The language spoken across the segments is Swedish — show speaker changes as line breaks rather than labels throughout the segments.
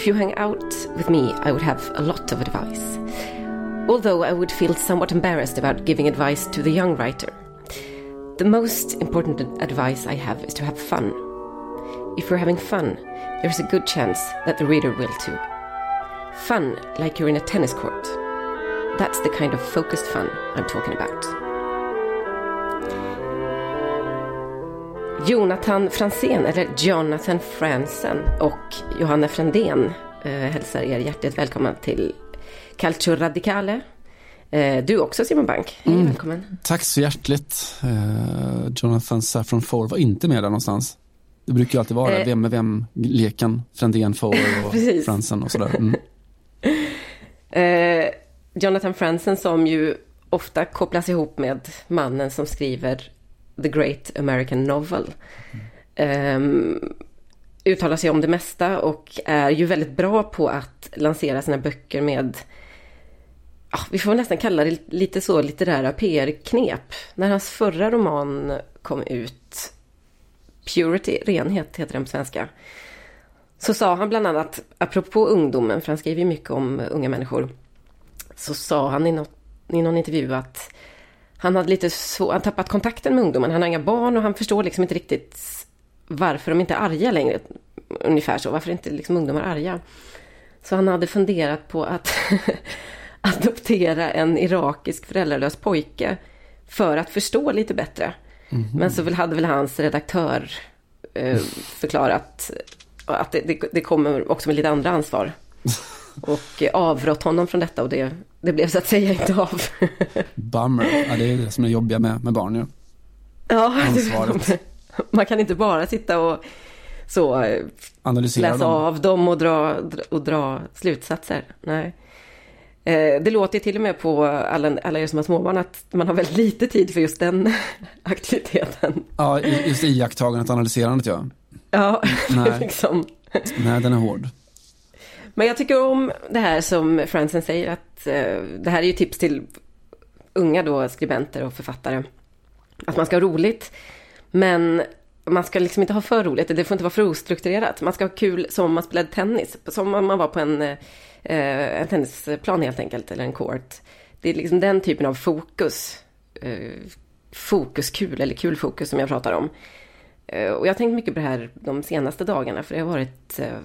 If you hang out with me, I would have a lot of advice. Although I would feel somewhat embarrassed about giving advice to the young writer. The most important advice I have is to have fun. If you're having fun, there's a good chance that the reader will too. Fun like you're in a tennis court. That's the kind of focused fun I'm talking about. Jonathan Fransén, eller Jonathan Franzen och Johanna Frändén eh, hälsar er hjärtligt välkomna till Calcio Radicale. Eh, du också Simon Bank, hej mm. välkommen.
Tack så hjärtligt. Eh, Jonathan Saffron Foer var inte med där någonstans. Det brukar ju alltid vara eh. vem med vem-leken, Frändén, Foer och Fransen och sådär. Mm.
Eh, Jonathan Franzen som ju ofta kopplas ihop med mannen som skriver The Great American Novel. Um, uttalar sig om det mesta och är ju väldigt bra på att lansera sina böcker med ah, vi får nästan kalla det lite så litterära PR-knep. När hans förra roman kom ut, Purity, renhet heter den på svenska, så sa han bland annat, apropå ungdomen, för han skriver ju mycket om unga människor, så sa han i, något, i någon intervju att han hade lite svårt, han tappat kontakten med ungdomen. Han har inga barn och han förstår liksom inte riktigt varför de inte är arga längre. Ungefär så, varför inte liksom ungdomar arga? Så han hade funderat på att adoptera en irakisk föräldralös pojke för att förstå lite bättre. Mm -hmm. Men så hade väl hans redaktör eh, förklarat att det, det, det kommer också med lite andra ansvar. Och avrått honom från detta och det, det blev så att säga inte av.
Bummer, ja, det är det som är jobbiga med, med barn ju.
Ja, Ansvaret. man kan inte bara sitta och så
Analysera
läsa
dem.
av dem och dra, och dra slutsatser. Nej. Eh, det låter till och med på alla, alla er som har småbarn att man har väldigt lite tid för just den aktiviteten.
Ja, just iakttagandet, analyserandet ja.
Ja, Nej. liksom.
Nej, den är hård.
Men jag tycker om det här som Fransen säger att eh, det här är ju tips till unga då skribenter och författare. Att man ska ha roligt. Men man ska liksom inte ha för roligt, det får inte vara för ostrukturerat. Man ska ha kul som om man spelade tennis, som om man var på en, eh, en tennisplan helt enkelt, eller en court. Det är liksom den typen av fokus, eh, fokuskul eller kul fokus som jag pratar om. Eh, och jag har tänkt mycket på det här de senaste dagarna, för det har varit eh,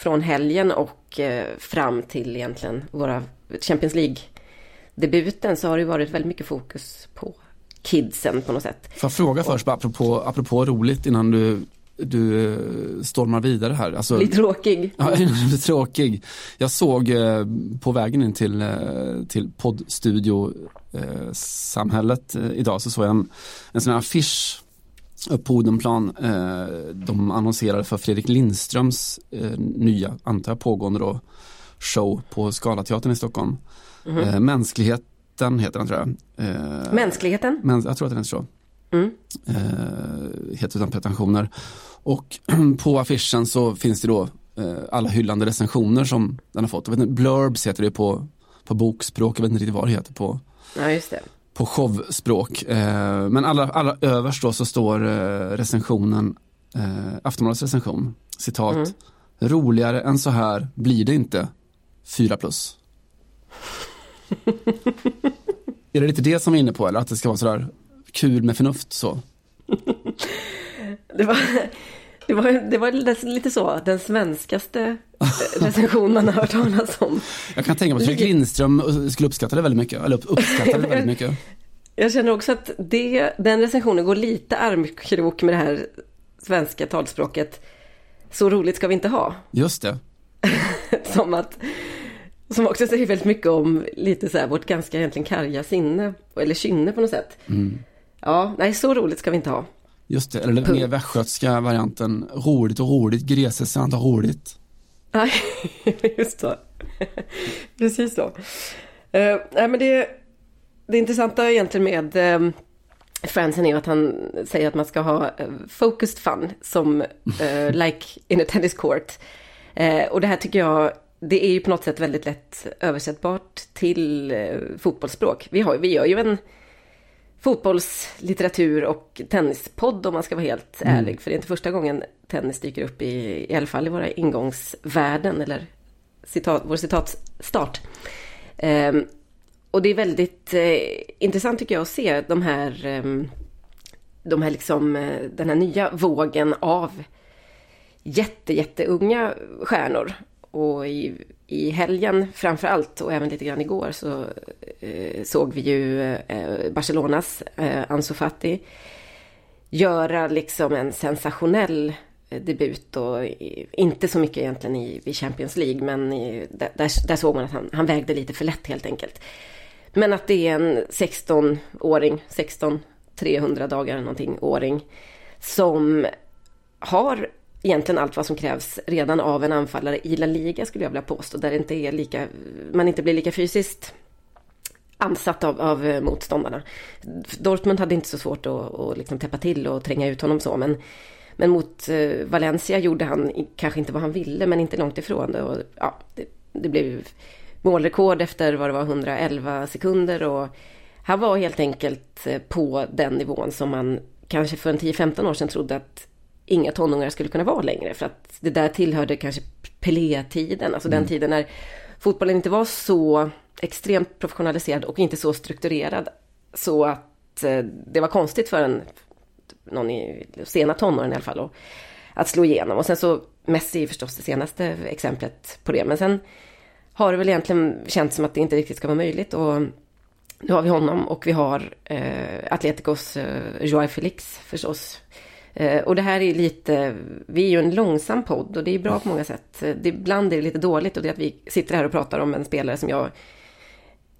från helgen och eh, fram till egentligen våra Champions League-debuten så har det varit väldigt mycket fokus på kidsen på något sätt.
Får jag fråga först, apropå, apropå roligt innan du du stormar vidare här.
Alltså, lite tråkig.
Ja, lite tråkig. Jag såg på vägen in till, till poddstudio-samhället idag så såg jag en, en sån här affisch på Odenplan. Eh, de annonserade för Fredrik Lindströms eh, nya, antar jag pågående då, show på Scalateatern i Stockholm. Mm -hmm. Mänskligheten heter den tror jag.
Mänskligheten?
Men, jag tror att den heter så. Mm. Helt utan pretensioner. Och på affischen så finns det då alla hyllande recensioner som den har fått. Jag vet inte, blurbs heter det på, på bokspråk, jag vet inte riktigt vad det heter på
Ja, just det
på showspråk. Eh, men allra, allra överst då så står eh, recensionen, eh, Aftonbladets recension, citat, mm. roligare än så här blir det inte, 4 plus. är det lite det som vi är inne på eller att det ska vara sådär kul med förnuft så?
det var det var, det var lite så, den svenskaste recension man har hört talas om.
Jag kan tänka mig att Fredrik Lindström skulle uppskatta det väldigt mycket, eller uppskatta det väldigt mycket.
Jag känner också att det, den recensionen går lite armkrok med det här svenska talspråket. Så roligt ska vi inte ha.
Just det.
som att, som också säger väldigt mycket om lite så här vårt ganska egentligen karga sinne, eller kynne på något sätt. Mm. Ja, nej så roligt ska vi inte ha.
Just det, eller den mer västgötska varianten. Roligt och roligt, gresesant och roligt.
Nej, just så. Precis så. Uh, nej, men det, det intressanta egentligen med Fransen är att han säger att man ska ha uh, focused fun som uh, like in a tennis court. Uh, och det här tycker jag, det är ju på något sätt väldigt lätt översättbart till fotbollsspråk. Vi, har, vi gör ju en fotbollslitteratur och tennispodd om man ska vara helt mm. ärlig. För det är inte första gången tennis dyker upp i, i alla fall i våra ingångsvärden eller citat, vår citatstart. Eh, och det är väldigt eh, intressant tycker jag att se de här, ehm, de här liksom, eh, den här nya vågen av jätte, jätteunga stjärnor. Och i, i helgen framför allt och även lite grann igår så eh, såg vi ju eh, Barcelonas eh, Ansu Fati göra liksom en sensationell eh, debut och inte så mycket egentligen i, i Champions League men i, där, där såg man att han, han vägde lite för lätt helt enkelt. Men att det är en 16-åring, 16, 300 dagar någonting, åring som har egentligen allt vad som krävs redan av en anfallare i La Liga skulle jag vilja påstå, där inte är lika, man inte blir lika fysiskt ansatt av, av eh, motståndarna. Dortmund hade inte så svårt att, att liksom täppa till och tränga ut honom så, men, men mot eh, Valencia gjorde han kanske inte vad han ville, men inte långt ifrån det. Och, ja, det, det blev målrekord efter vad det var 111 sekunder och han var helt enkelt eh, på den nivån som man kanske för en 10-15 år sedan trodde att inga tonåringar skulle kunna vara längre. För att det där tillhörde kanske Pelé-tiden, alltså mm. den tiden när fotbollen inte var så extremt professionaliserad och inte så strukturerad. Så att eh, det var konstigt för en, någon i sena tonåren i alla fall, att slå igenom. Och sen så Messi är förstås det senaste exemplet på det. Men sen har det väl egentligen känts som att det inte riktigt ska vara möjligt. Och nu har vi honom och vi har eh, Atleticos eh, Joao Felix förstås. Eh, och det här är lite, vi är ju en långsam podd och det är bra på många sätt. Eh, det, ibland är det lite dåligt och det är att vi sitter här och pratar om en spelare som jag,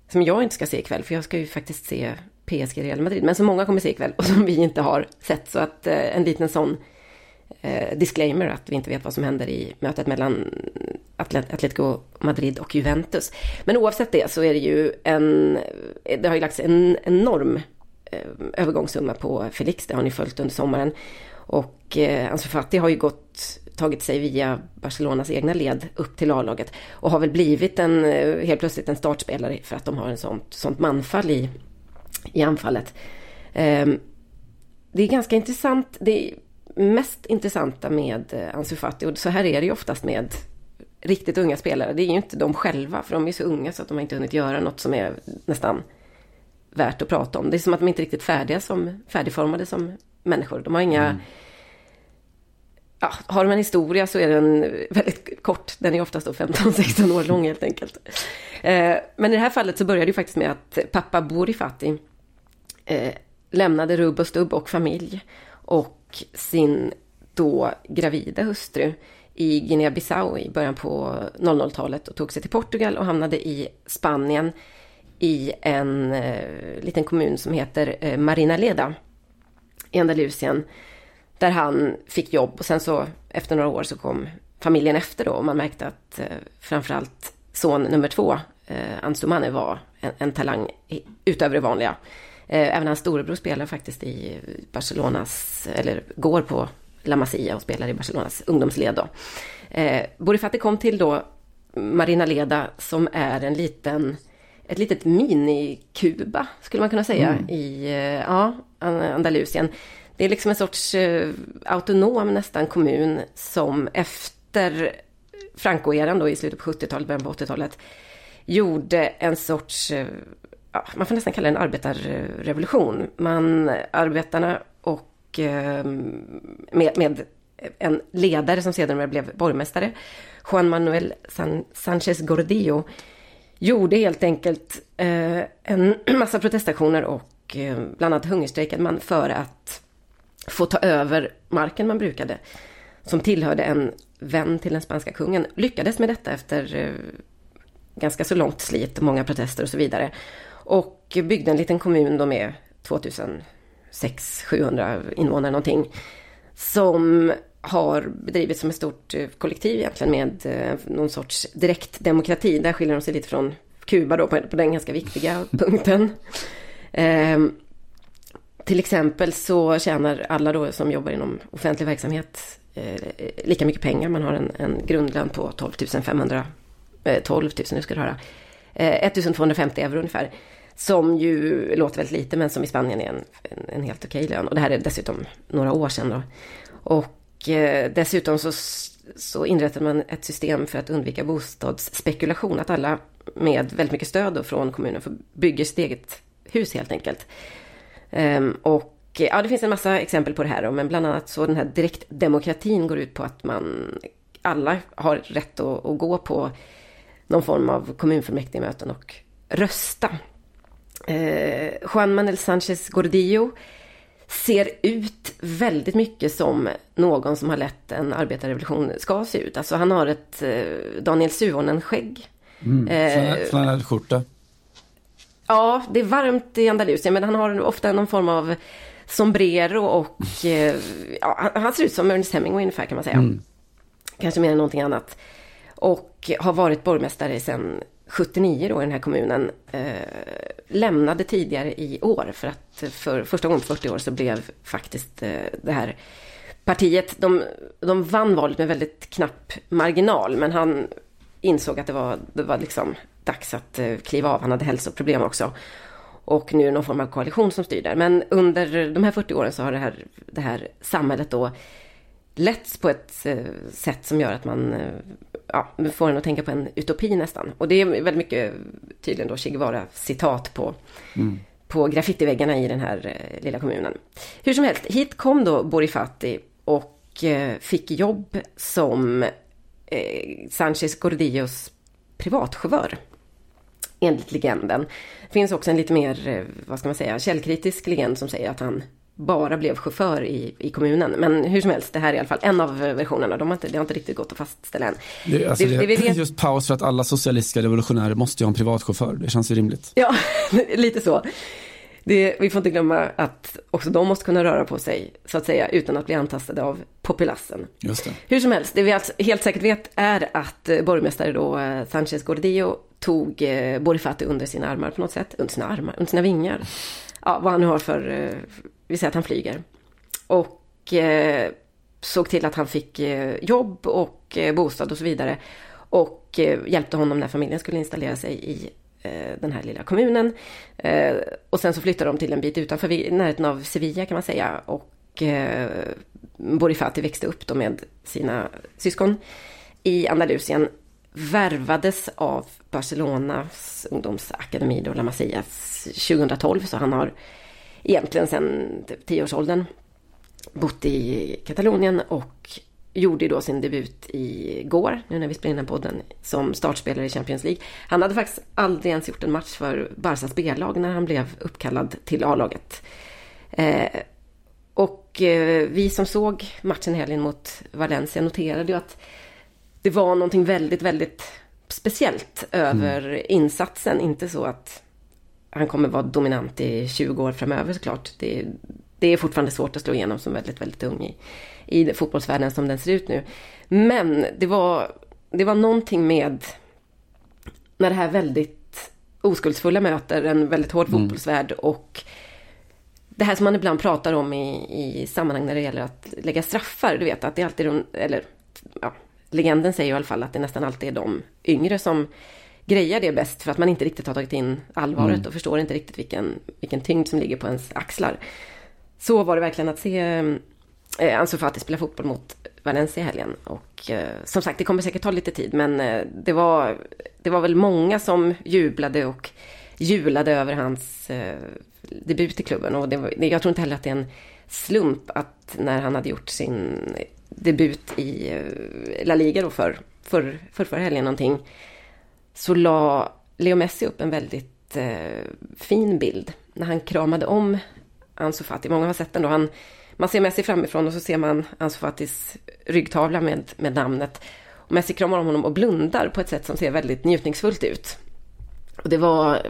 som jag inte ska se ikväll. För jag ska ju faktiskt se PSG Real Madrid. Men som många kommer se ikväll och som vi inte har sett. Så att eh, en liten sån disclaimer att vi inte vet vad som händer i mötet mellan Atletico Madrid och Juventus. Men oavsett det så är det ju en, det har ju lagts en enorm Eh, övergångssumma på Felix, det har ni följt under sommaren. Och eh, Ansu Fati har ju gått, tagit sig via Barcelonas egna led upp till A-laget. Och har väl blivit en, eh, helt plötsligt en startspelare för att de har en sånt, sånt manfall i, i anfallet. Eh, det är ganska intressant. Det mest intressanta med eh, Ansu Fati, och så här är det ju oftast med riktigt unga spelare, det är ju inte de själva, för de är så unga så att de har inte hunnit göra något som är nästan värt att prata om. Det är som att de inte är riktigt färdiga som, färdigformade som människor. De har inga... Mm. Ja, har de en historia så är den väldigt kort. Den är oftast 15-16 år lång helt enkelt. Eh, men i det här fallet så började det faktiskt med att pappa Borifati eh, lämnade rubb och stubb och familj och sin då gravida hustru i Guinea-Bissau i början på 00-talet och tog sig till Portugal och hamnade i Spanien i en eh, liten kommun som heter eh, Marina Leda i Andalusien. Där han fick jobb och sen så efter några år så kom familjen efter då och man märkte att eh, framförallt son nummer två, eh, Ansumane, var en, en talang utöver det vanliga. Eh, även hans storebror spelar faktiskt i Barcelonas, eller går på La Masia och spelar i Barcelonas ungdomsled då. Eh, Borifati kom till då Marina Leda som är en liten, ett litet mini-Kuba skulle man kunna säga mm. i eh, ja, Andalusien. Det är liksom en sorts eh, autonom nästan kommun som efter Franco-eran då i slutet på 70-talet, början på 80-talet gjorde en sorts eh, ja, man får nästan kalla det en arbetarrevolution. Man, arbetarna och eh, med, med en ledare som sedan blev borgmästare, Juan Manuel San, Sanchez Gordillo, gjorde helt enkelt eh, en massa protestaktioner och eh, bland annat hungerstrejkade man för att få ta över marken man brukade, som tillhörde en vän till den spanska kungen. Lyckades med detta efter eh, ganska så långt slit och många protester och så vidare. Och byggde en liten kommun då med 2600-700 invånare någonting. Som har bedrivits som ett stort eh, kollektiv egentligen med eh, någon sorts direktdemokrati. Där skiljer de sig lite från Kuba då på, den ganska viktiga punkten. Eh, till exempel så tjänar alla då som jobbar inom offentlig verksamhet eh, lika mycket pengar. Man har en, en grundlön på 12 500, eh, 12 000 nu ska du höra, eh, 1250 euro ungefär. Som ju låter väldigt lite men som i Spanien är en, en, en helt okej lön. Och det här är dessutom några år sedan då. Och Eh, dessutom så så inrättade man ett system för att undvika bostadsspekulation. Att alla med väldigt mycket stöd från kommunen får bygga sitt eget hus helt enkelt. Ehm, och ja, det finns en massa exempel på det här. Men bland annat så den här direktdemokratin går ut på att man alla har rätt att, att gå på någon form av kommunfullmäktigemöten och rösta. Eh, Juan Manuel Sánchez Gordillo ser ut väldigt mycket som någon som har lett en arbetarrevolution ska se ut. Alltså han har ett eh, Daniel Suhonen-skägg.
Mm. Eh, Flanellskjorta.
Ja, det är varmt i Andalusien men han har ofta någon form av sombrero och eh, ja, han ser ut som Ernest Hemingway ungefär kan man säga. Mm. Kanske mer än någonting annat. Och har varit borgmästare sedan 79 då i den här kommunen. Eh, lämnade tidigare i år för att för första gången på 40 år så blev faktiskt eh, det här partiet, de, de vann valet med väldigt knapp marginal men han insåg att det var, det var liksom dags att eh, kliva av. Han hade hälsoproblem också. Och nu är det någon form av koalition som styr där. Men under de här 40 åren så har det här, det här samhället då letts på ett eh, sätt som gör att man eh, ja, får en att tänka på en utopi nästan. Och det är väldigt mycket tydligen då Che Guevara-citat på, mm. på graffitiväggarna i den här eh, lilla kommunen. Hur som helst, hit kom då Borifati och fick jobb som eh, Sanchez Gordillos privatchaufför. Enligt legenden. Det finns också en lite mer, vad ska man säga, källkritisk legend som säger att han bara blev chaufför i, i kommunen. Men hur som helst, det här är i alla fall en av versionerna. De har inte, det har inte riktigt gått att fastställa än.
Det, alltså det, det, det just paus för att alla socialistiska revolutionärer måste ju ha en privatchaufför. Det känns ju rimligt.
Ja, lite så. Det, vi får inte glömma att också de måste kunna röra på sig, så att säga, utan att bli antastade av populassen.
Just det.
Hur som helst, det vi alltså helt säkert vet är att eh, borgmästare då, eh, Sanchez Gordillo, tog eh, Borifati under sina armar på något sätt. Under sina armar, under sina vingar. Ja, vad han nu har för vi säger att han flyger. Och eh, såg till att han fick eh, jobb och eh, bostad och så vidare. Och eh, hjälpte honom när familjen skulle installera sig i eh, den här lilla kommunen. Eh, och sen så flyttade de till en bit utanför, i närheten av Sevilla kan man säga. Och eh, Borifati växte upp då med sina syskon i Andalusien. Värvades av Barcelonas ungdomsakademi, då La Masia, 2012. Så han har egentligen sedan typ tioårsåldern bott i Katalonien och gjorde då sin debut igår, nu när vi spelar in den podden, som startspelare i Champions League. Han hade faktiskt aldrig ens gjort en match för Barcas B-lag när han blev uppkallad till A-laget. Eh, och eh, vi som såg matchen helgen mot Valencia noterade ju att det var någonting väldigt, väldigt speciellt över mm. insatsen. Inte så att han kommer vara dominant i 20 år framöver såklart. Det, det är fortfarande svårt att slå igenom som väldigt, väldigt ung i, i fotbollsvärlden som den ser ut nu. Men det var, det var någonting med när det här väldigt oskuldsfulla möter en väldigt hård mm. fotbollsvärld och det här som man ibland pratar om i, i sammanhang när det gäller att lägga straffar. Du vet att det är alltid de, eller ja, legenden säger i alla fall att det nästan alltid är de yngre som grejar det bäst för att man inte riktigt har tagit in allvaret mm. och förstår inte riktigt vilken, vilken tyngd som ligger på ens axlar. Så var det verkligen att se eh, Ansu Fati spela fotboll mot Valencia i helgen. Och eh, som sagt, det kommer säkert ta lite tid men eh, det, var, det var väl många som jublade och julade över hans eh, debut i klubben. Och det var, jag tror inte heller att det är en slump att när han hade gjort sin debut i eh, La Liga då för, för, för förra helgen någonting så la Leo Messi upp en väldigt eh, fin bild när han kramade om Ansu Fati. Många har sett den då. Han, man ser Messi framifrån och så ser man Ansu Fatis ryggtavla med, med namnet. Och Messi kramar om honom och blundar på ett sätt som ser väldigt njutningsfullt ut. Och det var...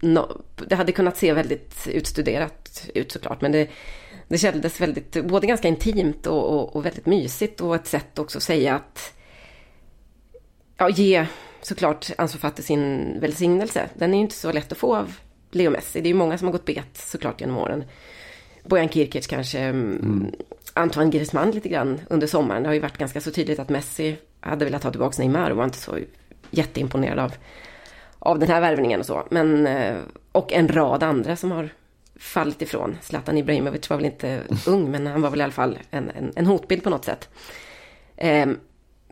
No, det hade kunnat se väldigt utstuderat ut såklart, men det, det kändes väldigt, både ganska intimt och, och, och väldigt mysigt och ett sätt också att säga att... Ja, ge såklart Ansu Fati sin välsignelse. Den är ju inte så lätt att få av Leo Messi. Det är ju många som har gått bet såklart genom åren. Bojan Kirkic kanske, mm. mm. Antoine Griezmann lite grann under sommaren. Det har ju varit ganska så tydligt att Messi hade velat ta tillbaka Neymar och var inte så jätteimponerad av, av den här värvningen och så. Men, eh, och en rad andra som har fallit ifrån. Zlatan Ibrahimovic var väl inte ung, men han var väl i alla fall en, en, en hotbild på något sätt. Ehm,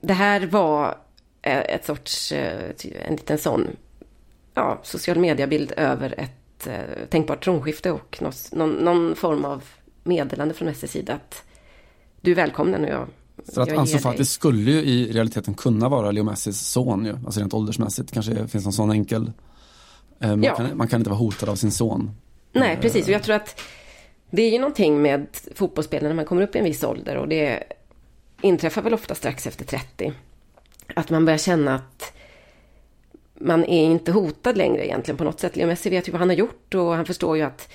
det här var eh, ett sorts, eh, en liten sån, ja, social media-bild över ett eh, tänkbart tronskifte och någon, någon form av meddelande från Messis sida att du är välkommen och jag
för att Ansu skulle ju i realiteten kunna vara Leo Messis son ju, alltså rent åldersmässigt kanske finns någon sån enkel man, ja. kan, man kan inte vara hotad av sin son.
Nej, precis. Och jag tror att det är ju någonting med fotbollsspelare när man kommer upp i en viss ålder och det inträffar väl ofta strax efter 30. Att man börjar känna att man är inte hotad längre egentligen på något sätt. Leo Messi vet ju vad han har gjort och han förstår ju att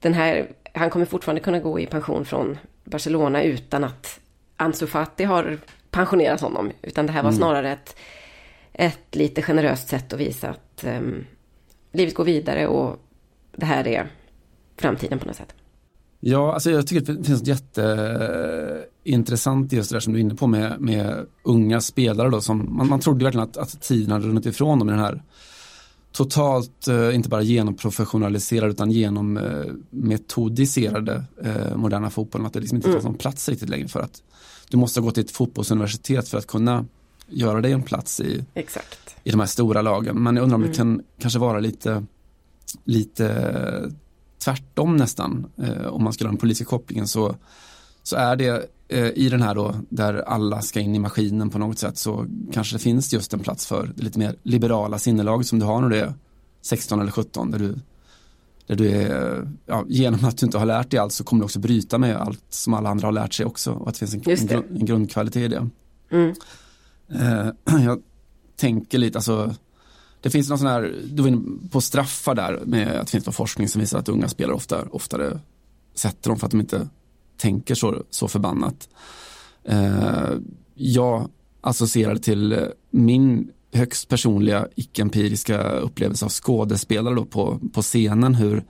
den här, han kommer fortfarande kunna gå i pension från Barcelona utan att Ansu Fati har pensionerat honom. Utan det här var mm. snarare ett, ett lite generöst sätt att visa att um, livet går vidare och det här är framtiden på något sätt.
Ja, alltså jag tycker det finns något jätteintressant just det där som du är inne på med, med unga spelare då som man, man trodde verkligen att, att tiden hade runnit ifrån dem i den här totalt, eh, inte bara genomprofessionaliserade utan genommetodiserade eh, eh, moderna fotbollen. Att det liksom inte mm. finns någon plats riktigt längre för att du måste gå till ett fotbollsuniversitet för att kunna göra dig en plats i,
Exakt.
i de här stora lagen. Men jag undrar om mm. det kan kanske vara lite, lite tvärtom nästan. Eh, om man skulle ha den politiska kopplingen så, så är det eh, i den här då där alla ska in i maskinen på något sätt så kanske det finns just en plats för det lite mer liberala sinnelaget som du har när du är 16 eller 17 där du där du är, ja, genom att du inte har lärt dig allt så kommer du också bryta med allt som alla andra har lärt sig också och att det finns en, en, grund, en grundkvalitet i det. Mm. Eh, jag tänker lite, alltså det finns någon sån här, du var inne på straffar där med att det finns någon forskning som visar att unga spelare ofta, oftare sätter dem för att de inte tänker så, så förbannat. Eh, jag associerar till eh, min högst personliga icke-empiriska upplevelse av skådespelare då på, på scenen hur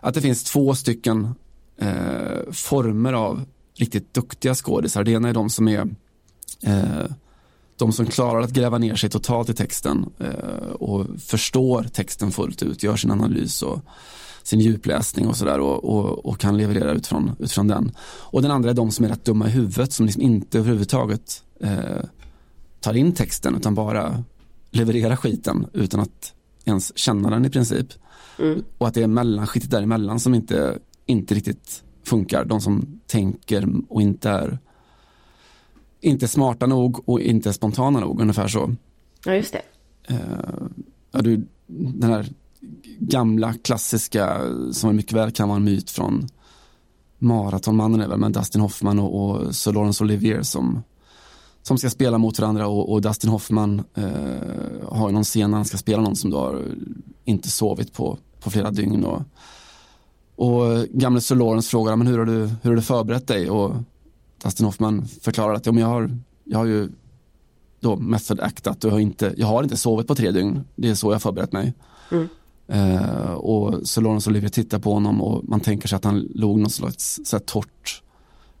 att det finns två stycken eh, former av riktigt duktiga skådisar. Det ena är de som är eh, de som klarar att gräva ner sig totalt i texten eh, och förstår texten fullt ut, gör sin analys och sin djupläsning och sådär och, och, och, kan leverera utifrån, utifrån den. Och den andra är de som är rätt dumma i huvudet som liksom inte överhuvudtaget eh, tar in texten utan bara levererar skiten utan att ens känna den i princip. Mm. Och att det är mellanskiktet däremellan som inte, inte riktigt funkar. De som tänker och inte är inte smarta nog och inte spontana nog, ungefär så.
Ja, just det.
Uh, ja, du, den här gamla klassiska som mycket väl kan vara en myt från Maratonmannen är väl med Dustin Hoffman och, och Sir Lawrence Olivier som, som ska spela mot varandra och, och Dustin Hoffman uh, har någon scen när han ska spela någon som då har inte sovit på, på flera dygn och, och gamle Sir Lawrence frågar men hur har du, hur har du förberett dig och Dustin Hoffman förklarar att ja, men jag, har, jag har ju då method actat och jag har, inte, jag har inte sovit på tre dygn. Det är så jag har förberett mig. Mm. Uh, och så Lawrence Olivier tittar på honom och man tänker sig att han låg något slags så här, torrt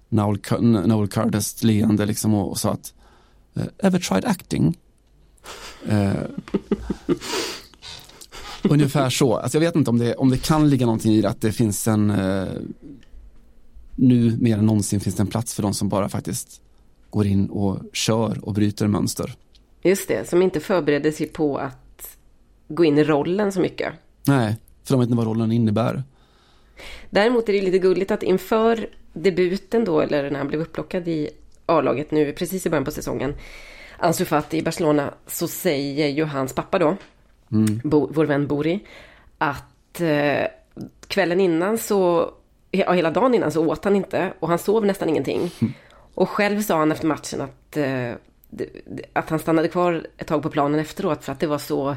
Noel, Noel Curtis leende liksom och, och sa att uh, Ever tried acting? Uh, ungefär så. Alltså jag vet inte om det, om det kan ligga någonting i det att det finns en nu mer än någonsin finns det en plats för de som bara faktiskt går in och kör och bryter mönster.
Just det, som inte förbereder sig på att gå in i rollen så mycket.
Nej, för de vet inte vad rollen innebär.
Däremot är det lite gulligt att inför debuten då, eller när han blev upplockad i A-laget nu precis i början på säsongen, Ansu Fati i Barcelona, så säger ju hans pappa då, mm. Bo, vår vän Bori, att eh, kvällen innan så ja, hela dagen innan så åt han inte och han sov nästan ingenting. Och själv sa han efter matchen att, eh, att han stannade kvar ett tag på planen efteråt för att det var så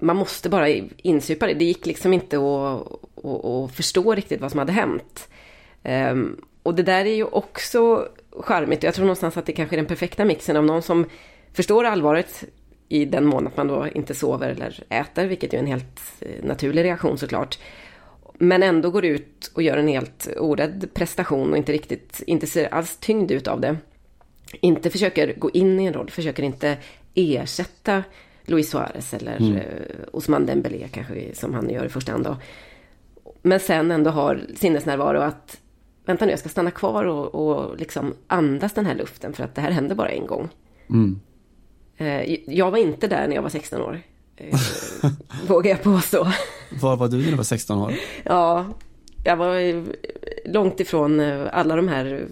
man måste bara insupa det. Det gick liksom inte att, att, att förstå riktigt vad som hade hänt. Um, och det där är ju också charmigt. Jag tror någonstans att det kanske är den perfekta mixen av någon som förstår allvaret i den mån att man då inte sover eller äter, vilket är en helt eh, naturlig reaktion såklart. Men ändå går ut och gör en helt orädd prestation och inte riktigt, inte ser alls tyngd ut av det. Inte försöker gå in i en roll, försöker inte ersätta Luis Suarez eller mm. Eh, Osman Dembélé kanske som han gör i första hand då. Men sen ändå har sinnesnärvaro att vänta nu, jag ska stanna kvar och, och liksom andas den här luften för att det här händer bara en gång.
Mm.
Eh, jag var inte där när jag var 16 år. Eh, vågar jag påstå.
Var var du när du var 16 år?
Ja, jag var långt ifrån eh, alla de här,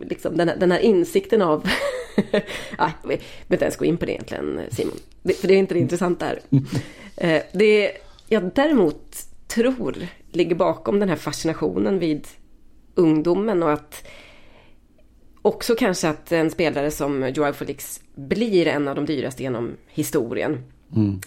liksom den, här den här insikten av, nej, jag behöver inte ens gå in på det egentligen Simon, för det är inte det intressanta här. Eh, det jag däremot tror ligger bakom den här fascinationen vid ungdomen och att också kanske att en spelare som Joao Felix blir en av de dyraste genom historien. Mm.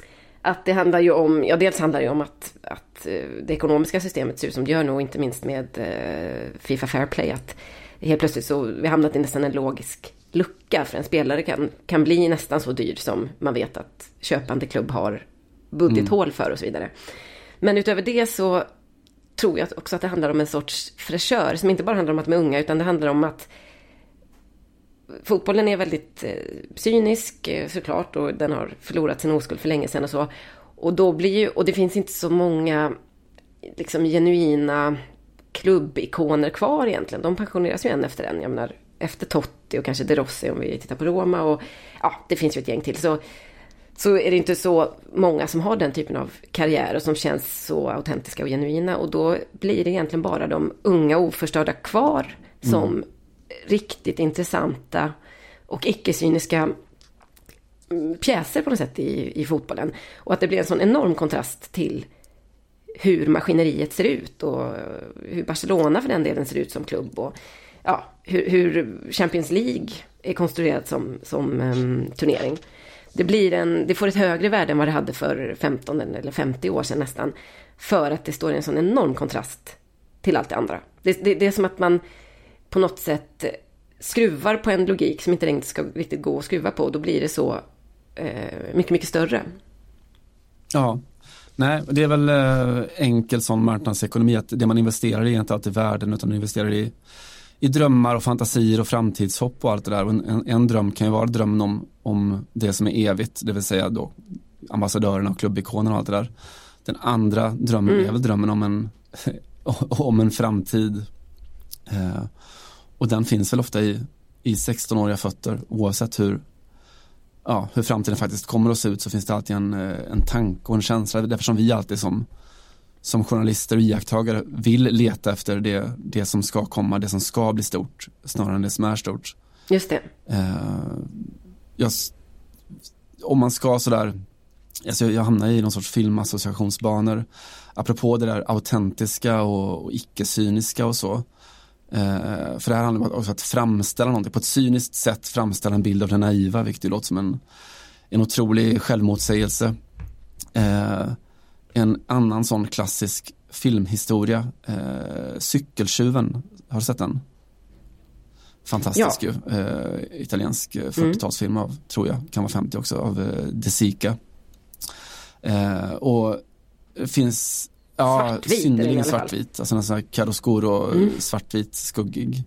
Att det handlar ju om, ja dels handlar det ju om att, att eh, det ekonomiska systemet ser ut som det gör nu, och inte minst med eh, Fifa Fair Play. Att helt plötsligt så vi hamnat i nästan en logisk lucka. För en spelare kan, kan bli nästan så dyr som man vet att köpande klubb har budgethål för och så vidare. Men utöver det så tror jag också att det handlar om en sorts fräschör som inte bara handlar om att de är unga utan det handlar om att fotbollen är väldigt eh, cynisk eh, såklart och den har förlorat sin oskuld för länge sedan och så. Och då blir ju, och det finns inte så många liksom genuina klubbikoner kvar egentligen. De pensioneras ju en efter en. Jag menar efter Totti och kanske De Rossi om vi tittar på Roma och ja, det finns ju ett gäng till. Så, så är det inte så många som har den typen av karriär och som känns så autentiska och genuina. Och då blir det egentligen bara de unga oförstörda kvar som mm riktigt intressanta och icke-cyniska mm, pjäser på något sätt i, i fotbollen. Och att det blir en sån enorm kontrast till hur maskineriet ser ut och eh, hur Barcelona för den delen ser ut som klubb. Och ja, hur, hur Champions League är konstruerat som, som um, turnering. Det, blir en, det får ett högre värde än vad det hade för 15 eller 50 år sedan nästan. För att det står i en sån enorm kontrast till allt det andra. Det, det, det är som att man på något sätt skruvar på en logik som inte längre ska riktigt gå att skruva på. Då blir det så eh, mycket, mycket större.
Ja, nej, det är väl eh, enkel sån marknadsekonomi att det man investerar i är inte alltid värden utan man investerar i, i drömmar och fantasier och framtidshopp och allt det där. En, en, en, dröm kan ju vara drömmen om, om det som är evigt, det vill säga då ambassadörerna och klubbikonerna och allt det där. Den andra drömmen mm. är väl drömmen om en, om en framtid Eh, och den finns väl ofta i, i 16-åriga fötter oavsett hur, ja, hur framtiden faktiskt kommer att se ut så finns det alltid en, eh, en tanke och en känsla. Därför som vi alltid som, som journalister och iakttagare vill leta efter det, det som ska komma, det som ska bli stort snarare än det som är stort.
Just det.
Eh, just, om man ska sådär, alltså jag hamnar i någon sorts filmassociationsbanor. Apropå det där autentiska och, och icke-cyniska och så. Eh, för det här handlar om att framställa någonting, på ett cyniskt sätt framställa en bild av det naiva, vilket ju låter som en, en otrolig självmotsägelse. Eh, en annan sån klassisk filmhistoria, eh, Cykeltjuven, har du sett den? Fantastisk ja. ju, eh, italiensk 40-talsfilm mm. av, tror jag, kan vara 50 också, av eh, De Sica. Eh, och finns Ja, svartvit synnerligen svartvit. Alltså nästan chiaroscuro, mm. svartvit, skuggig.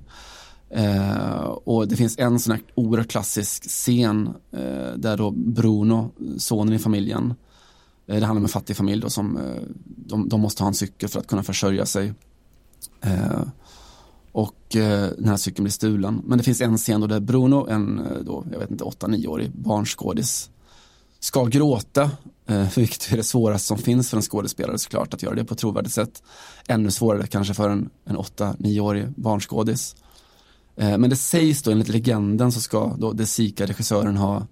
Eh, och det finns en sån här oerhört klassisk scen eh, där då Bruno, sonen i familjen, eh, det handlar om en fattig familj då som eh, de, de, måste ha en cykel för att kunna försörja sig. Eh, och eh, den här cykeln blir stulen. Men det finns en scen då där Bruno, en då, jag vet inte, 8-9-årig barnskådis, ska gråta, eh, vilket är det svåraste som finns för en skådespelare såklart att göra det på ett trovärdigt sätt. Ännu svårare kanske för en, en 8-9-årig barnskådis. Eh, men det sägs då enligt legenden så ska då Desika, regissören, ha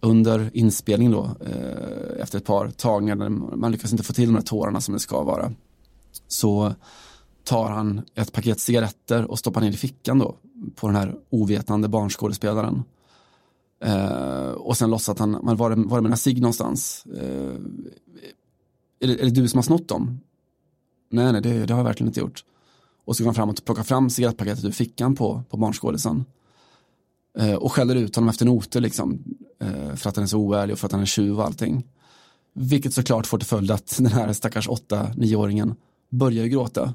under inspelningen då, eh, efter ett par tagningar, där man lyckas inte få till de här tårarna som det ska vara, så tar han ett paket cigaretter och stoppar ner i fickan då på den här ovetande barnskådespelaren. Uh, och sen låtsas att han, man var, var det mina cigg någonstans? Uh, är, det, är det du som har snott dem? Nej, nej, det, det har jag verkligen inte gjort. Och så går han fram och plockar fram cigarettpaketet ur fickan på, på barnskådisen. Uh, och skäller ut honom efter noter liksom. för att han är så oärlig och för att han är tjuv och allting. Vilket såklart får till följd att den här stackars 8-9-åringen börjar gråta.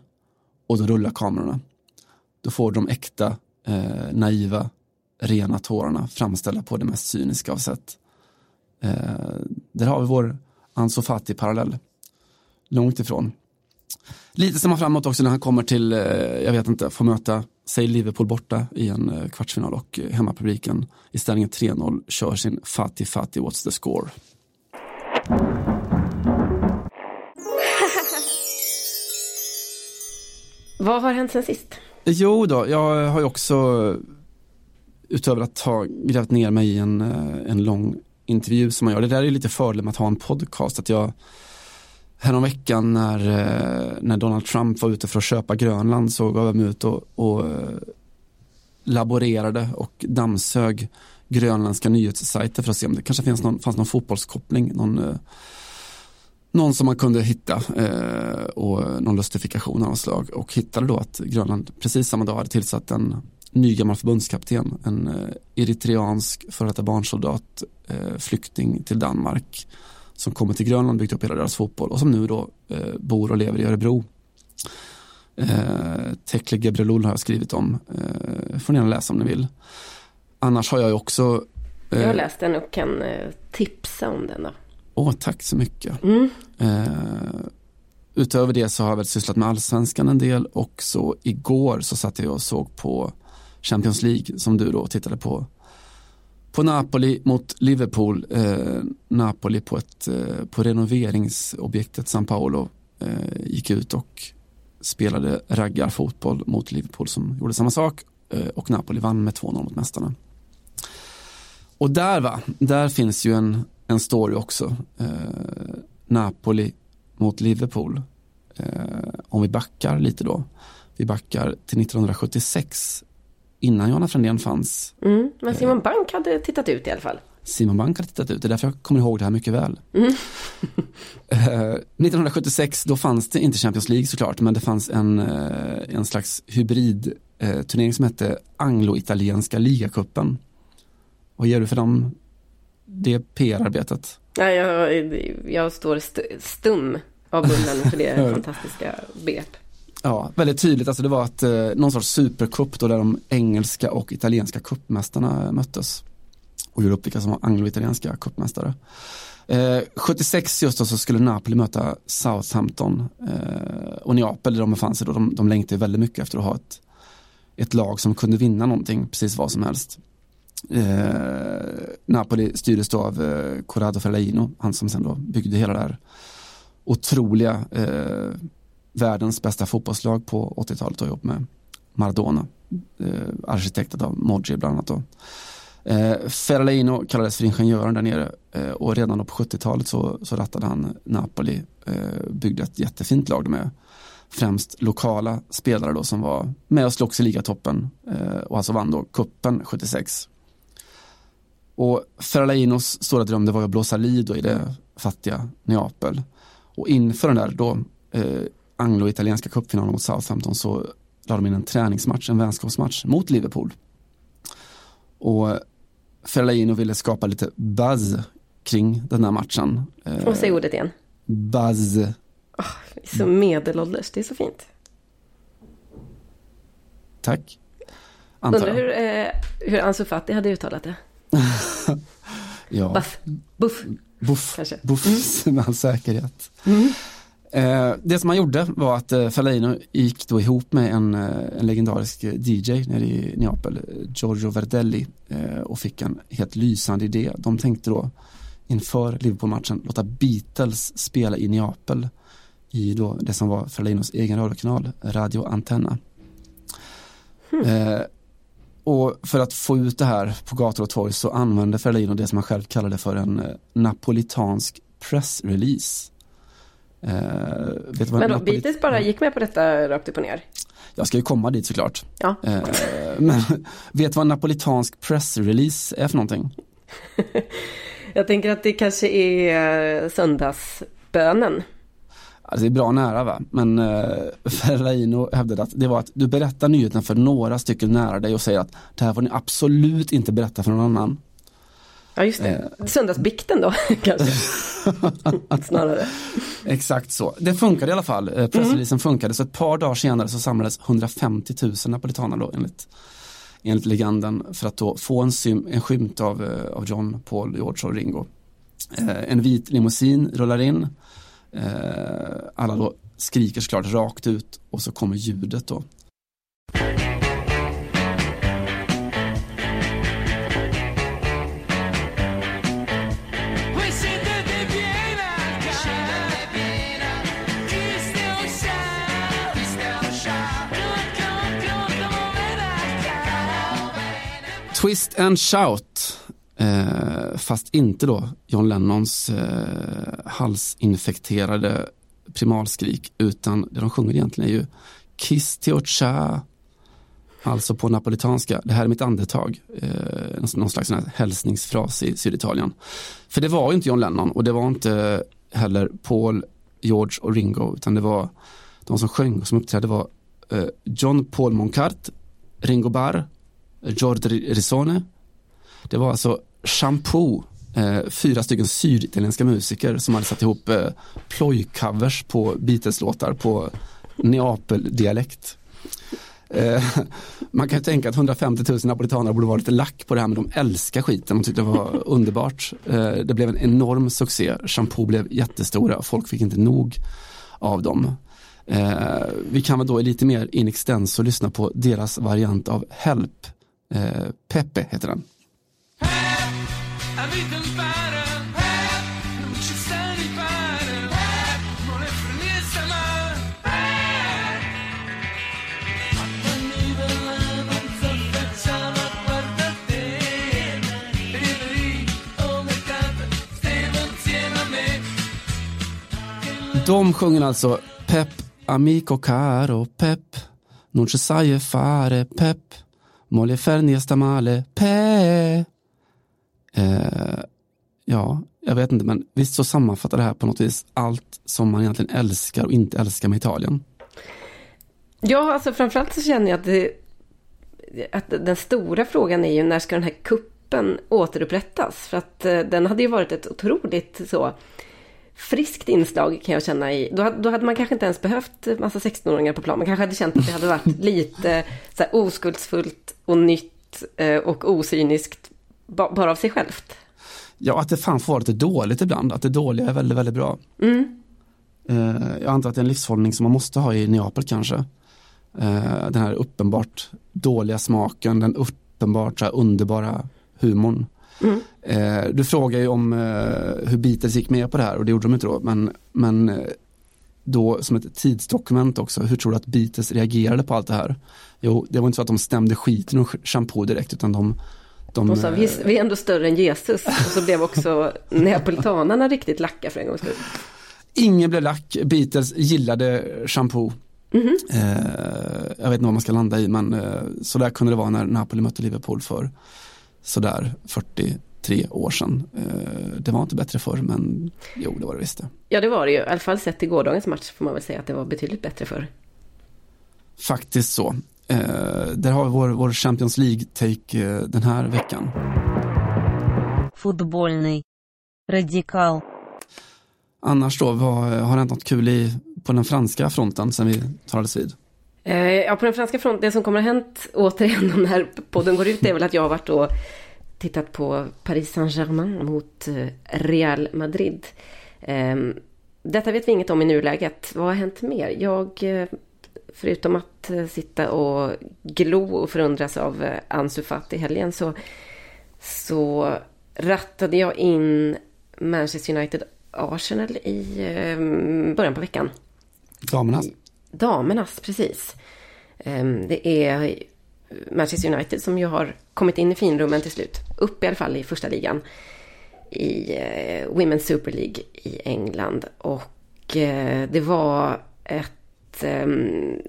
Och då rullar kamerorna. Då får de äkta, naiva rena tårarna framställda på det mest cyniska av sätt. Eh, där har vi vår Ansu Fati-parallell. Långt ifrån. Lite ser man framåt också när han kommer till, eh, jag vet inte, får möta, säg Liverpool borta i en eh, kvartsfinal och eh, hemmapubliken i ställningen 3-0 kör sin Fatih Fatih What's the score.
Vad har hänt sen sist?
Jo då, jag har ju också utöver att ha grävt ner mig i en, eh, en lång intervju som man gör. Det där är lite fördel med att ha en podcast. Att jag Häromveckan när, eh, när Donald Trump var ute för att köpa Grönland så gav jag mig ut och, och eh, laborerade och dammsög grönländska nyhetssajter för att se om det kanske finns någon, fanns någon fotbollskoppling. Någon, någon som man kunde hitta eh, och någon lustifikation av något slag och hittade då att Grönland precis samma dag hade tillsatt en ny gammal förbundskapten, en eh, eritreansk före detta barnsoldat, eh, flykting till Danmark som kommer till Grönland, byggt upp hela deras fotboll och som nu då eh, bor och lever i Örebro. Eh, Tekle Gebrelul har jag skrivit om, eh, får ni gärna läsa om ni vill. Annars har jag också
eh, Jag har läst den och kan eh, tipsa om den då.
Åh, tack så mycket. Mm. Eh, utöver det så har jag väl sysslat med allsvenskan en del och så igår så satt jag och såg på Champions League som du då tittade på. På Napoli mot Liverpool. Eh, Napoli på, ett, eh, på renoveringsobjektet San Paolo eh, gick ut och spelade raggarfotboll mot Liverpool som gjorde samma sak eh, och Napoli vann med 2-0 mot mästarna. Och där va, där finns ju en, en story också. Eh, Napoli mot Liverpool. Eh, om vi backar lite då. Vi backar till 1976 innan Johanna Frändén fanns.
Mm, men Simon Bank hade tittat ut i alla fall.
Simon Bank hade tittat ut, det är därför jag kommer ihåg det här mycket väl. Mm. 1976 då fanns det inte Champions League såklart, men det fanns en, eh, en slags hybridturnering som hette Anglo-italienska ligacupen. Vad ger du för dem, det PR-arbetet?
Ja, jag, jag står stum av munnen för det fantastiska begrepp.
Ja, väldigt tydligt. Alltså det var att, eh, någon sorts supercup då där de engelska och italienska cupmästarna möttes. Och gjorde upp vilka som var anglo-italienska cupmästare. Eh, 76 just då så skulle Napoli möta Southampton eh, och Neapel där de befann sig då. De, de längtade väldigt mycket efter att ha ett, ett lag som kunde vinna någonting, precis vad som helst. Eh, Napoli styrdes då av eh, Corrado Ferlaino, han som sen då byggde hela det här otroliga eh, världens bästa fotbollslag på 80-talet och ihop med Maradona. Eh, arkitektat av Moggi bland annat. Då. Eh, Ferlaino kallades för ingenjören där nere eh, och redan på 70-talet så, så rattade han Napoli, eh, byggde ett jättefint lag med främst lokala spelare då som var med och slogs i ligatoppen eh, och alltså vann då kuppen 76. Och Ferlainos stora dröm det var att blåsa liv i det fattiga Neapel. Och inför den där då eh, anglo-italienska cupfinalen mot Southampton så lade de in en träningsmatch, en vänskapsmatch mot Liverpool. Och Fellaino ville skapa lite buzz kring den här matchen.
Och säg ordet igen.
Buzz.
Oh, så medelålders, det är så fint.
Tack.
Undrar hur, eh, hur Ansu Fati hade uttalat det.
ja.
Buff. Buff.
Buff, Kanske. Buff mm. med all säkerhet. Mm. Eh, det som han gjorde var att eh, Fellaino gick då ihop med en, eh, en legendarisk DJ nere i Neapel, Giorgio Verdelli och fick en helt lysande idé. De tänkte då inför Liverpool-matchen låta Beatles spela i Neapel i då det som var Fellainos egen radiokanal, Radio Antenna. Hmm. Eh, och för att få ut det här på gator och torg så använde Fellaino det som han själv kallade för en napolitansk pressrelease
Eh, vet Men då, Beatles bara gick med på detta rakt upp och ner?
Jag ska ju komma dit såklart.
Ja.
Eh, men vet du vad en napolitansk pressrelease är för någonting?
Jag tänker att det kanske är eh, söndagsbönen.
Alltså det är bra nära va, men eh, Ferraino hävdade att det var att du berättar nyheten för några stycken nära dig och säger att det här får ni absolut inte berätta för någon annan.
Ja just det, eh. söndagsbikten då kanske. Snarare.
Exakt så. Det funkade i alla fall. Eh, pressreleasen mm. funkade så ett par dagar senare så samlades 150 000 napolitaner då enligt, enligt legenden för att då få en, sym, en skymt av, eh, av John, Paul, George och Ringo. Eh, en vit limousin rullar in. Eh, alla då skriker såklart rakt ut och så kommer ljudet då. Twist and shout. Eh, fast inte då John Lennons eh, halsinfekterade primalskrik utan det de sjunger egentligen är ju Kiss cha Alltså på napolitanska, det här är mitt andetag. Eh, någon slags hälsningsfras i Syditalien. För det var ju inte John Lennon och det var inte heller Paul, George och Ringo utan det var de som sjöng och som uppträdde var eh, John Paul Moncart, Ringo Barr, George Risone. Det var alltså Shampoo, eh, fyra stycken syditalienska musiker som hade satt ihop eh, plojcovers på Beatles-låtar på Neapel-dialekt. Eh, man kan ju tänka att 150 000 napolitanare borde vara lite lack på det här men de älskar skiten, de tyckte det var underbart. Eh, det blev en enorm succé, Shampoo blev jättestora, folk fick inte nog av dem. Eh, vi kan väl då lite mer in extenso lyssna på deras variant av Help. Eh, Pepe heter den. De sjunger alltså Pep, amico caro, Pep, non Saje fare, Pep, mole fernie pe. Eh, ja, jag vet inte, men visst så sammanfattar det här på något vis allt som man egentligen älskar och inte älskar med Italien.
Ja, alltså framförallt så känner jag att, det, att den stora frågan är ju när ska den här kuppen återupprättas? För att eh, den hade ju varit ett otroligt så friskt inslag kan jag känna i. Då, då hade man kanske inte ens behövt massa 16-åringar på plan. Man kanske hade känt att det hade varit lite så här, oskuldsfullt och nytt eh, och osyniskt bara av sig självt.
Ja, att det fan får vara lite dåligt ibland. Att det dåliga är väldigt, väldigt bra. Mm. Eh, jag antar att det är en livshållning som man måste ha i Neapel kanske. Eh, den här uppenbart dåliga smaken, den uppenbart så underbara humorn. Mm. Eh, du frågar ju om eh, hur Beatles gick med på det här och det gjorde de inte då. Men, men eh, då som ett tidsdokument också, hur tror du att Beatles reagerade på allt det här? Jo, det var inte så att de stämde skiten ur shampoo direkt utan de
de, de sa, vi, vi är ändå större än Jesus. Och så blev också neapolitanerna riktigt lacka för en gångs skull.
Ingen blev lack, Beatles gillade shampoo. Mm -hmm. eh, jag vet inte vad man ska landa i men eh, så där kunde det vara när Napoli mötte Liverpool för sådär 43 år sedan. Eh, det var inte bättre förr, men jo, det var det visst.
Ja, det var det ju. I alla fall sett i gårdagens match får man väl säga att det var betydligt bättre förr.
Faktiskt så. Eh, där har vi vår, vår Champions League-take eh, den här veckan.
Fotbollny. Radikal.
Annars då, vad, har det hänt något kul i, på den franska fronten sen vi talades vid?
Ja, på den franska fronten, det som kommer att ha hänt återigen när podden går ut är väl att jag har varit och tittat på Paris Saint-Germain mot eh, Real Madrid. Ehm, detta vet vi inget om i nuläget. Vad har hänt mer? Jag, eh, förutom att sitta och glo och förundras av Ansu Fati i helgen så, så rattade jag in Manchester United Arsenal i ehm, början på veckan.
Damernas?
damernas, precis. Ehm, det är Manchester United som ju har kommit in i finrummen till slut. Upp i alla fall i första ligan. I eh, Women's Super League i England. Och eh, det var ett... Ehm,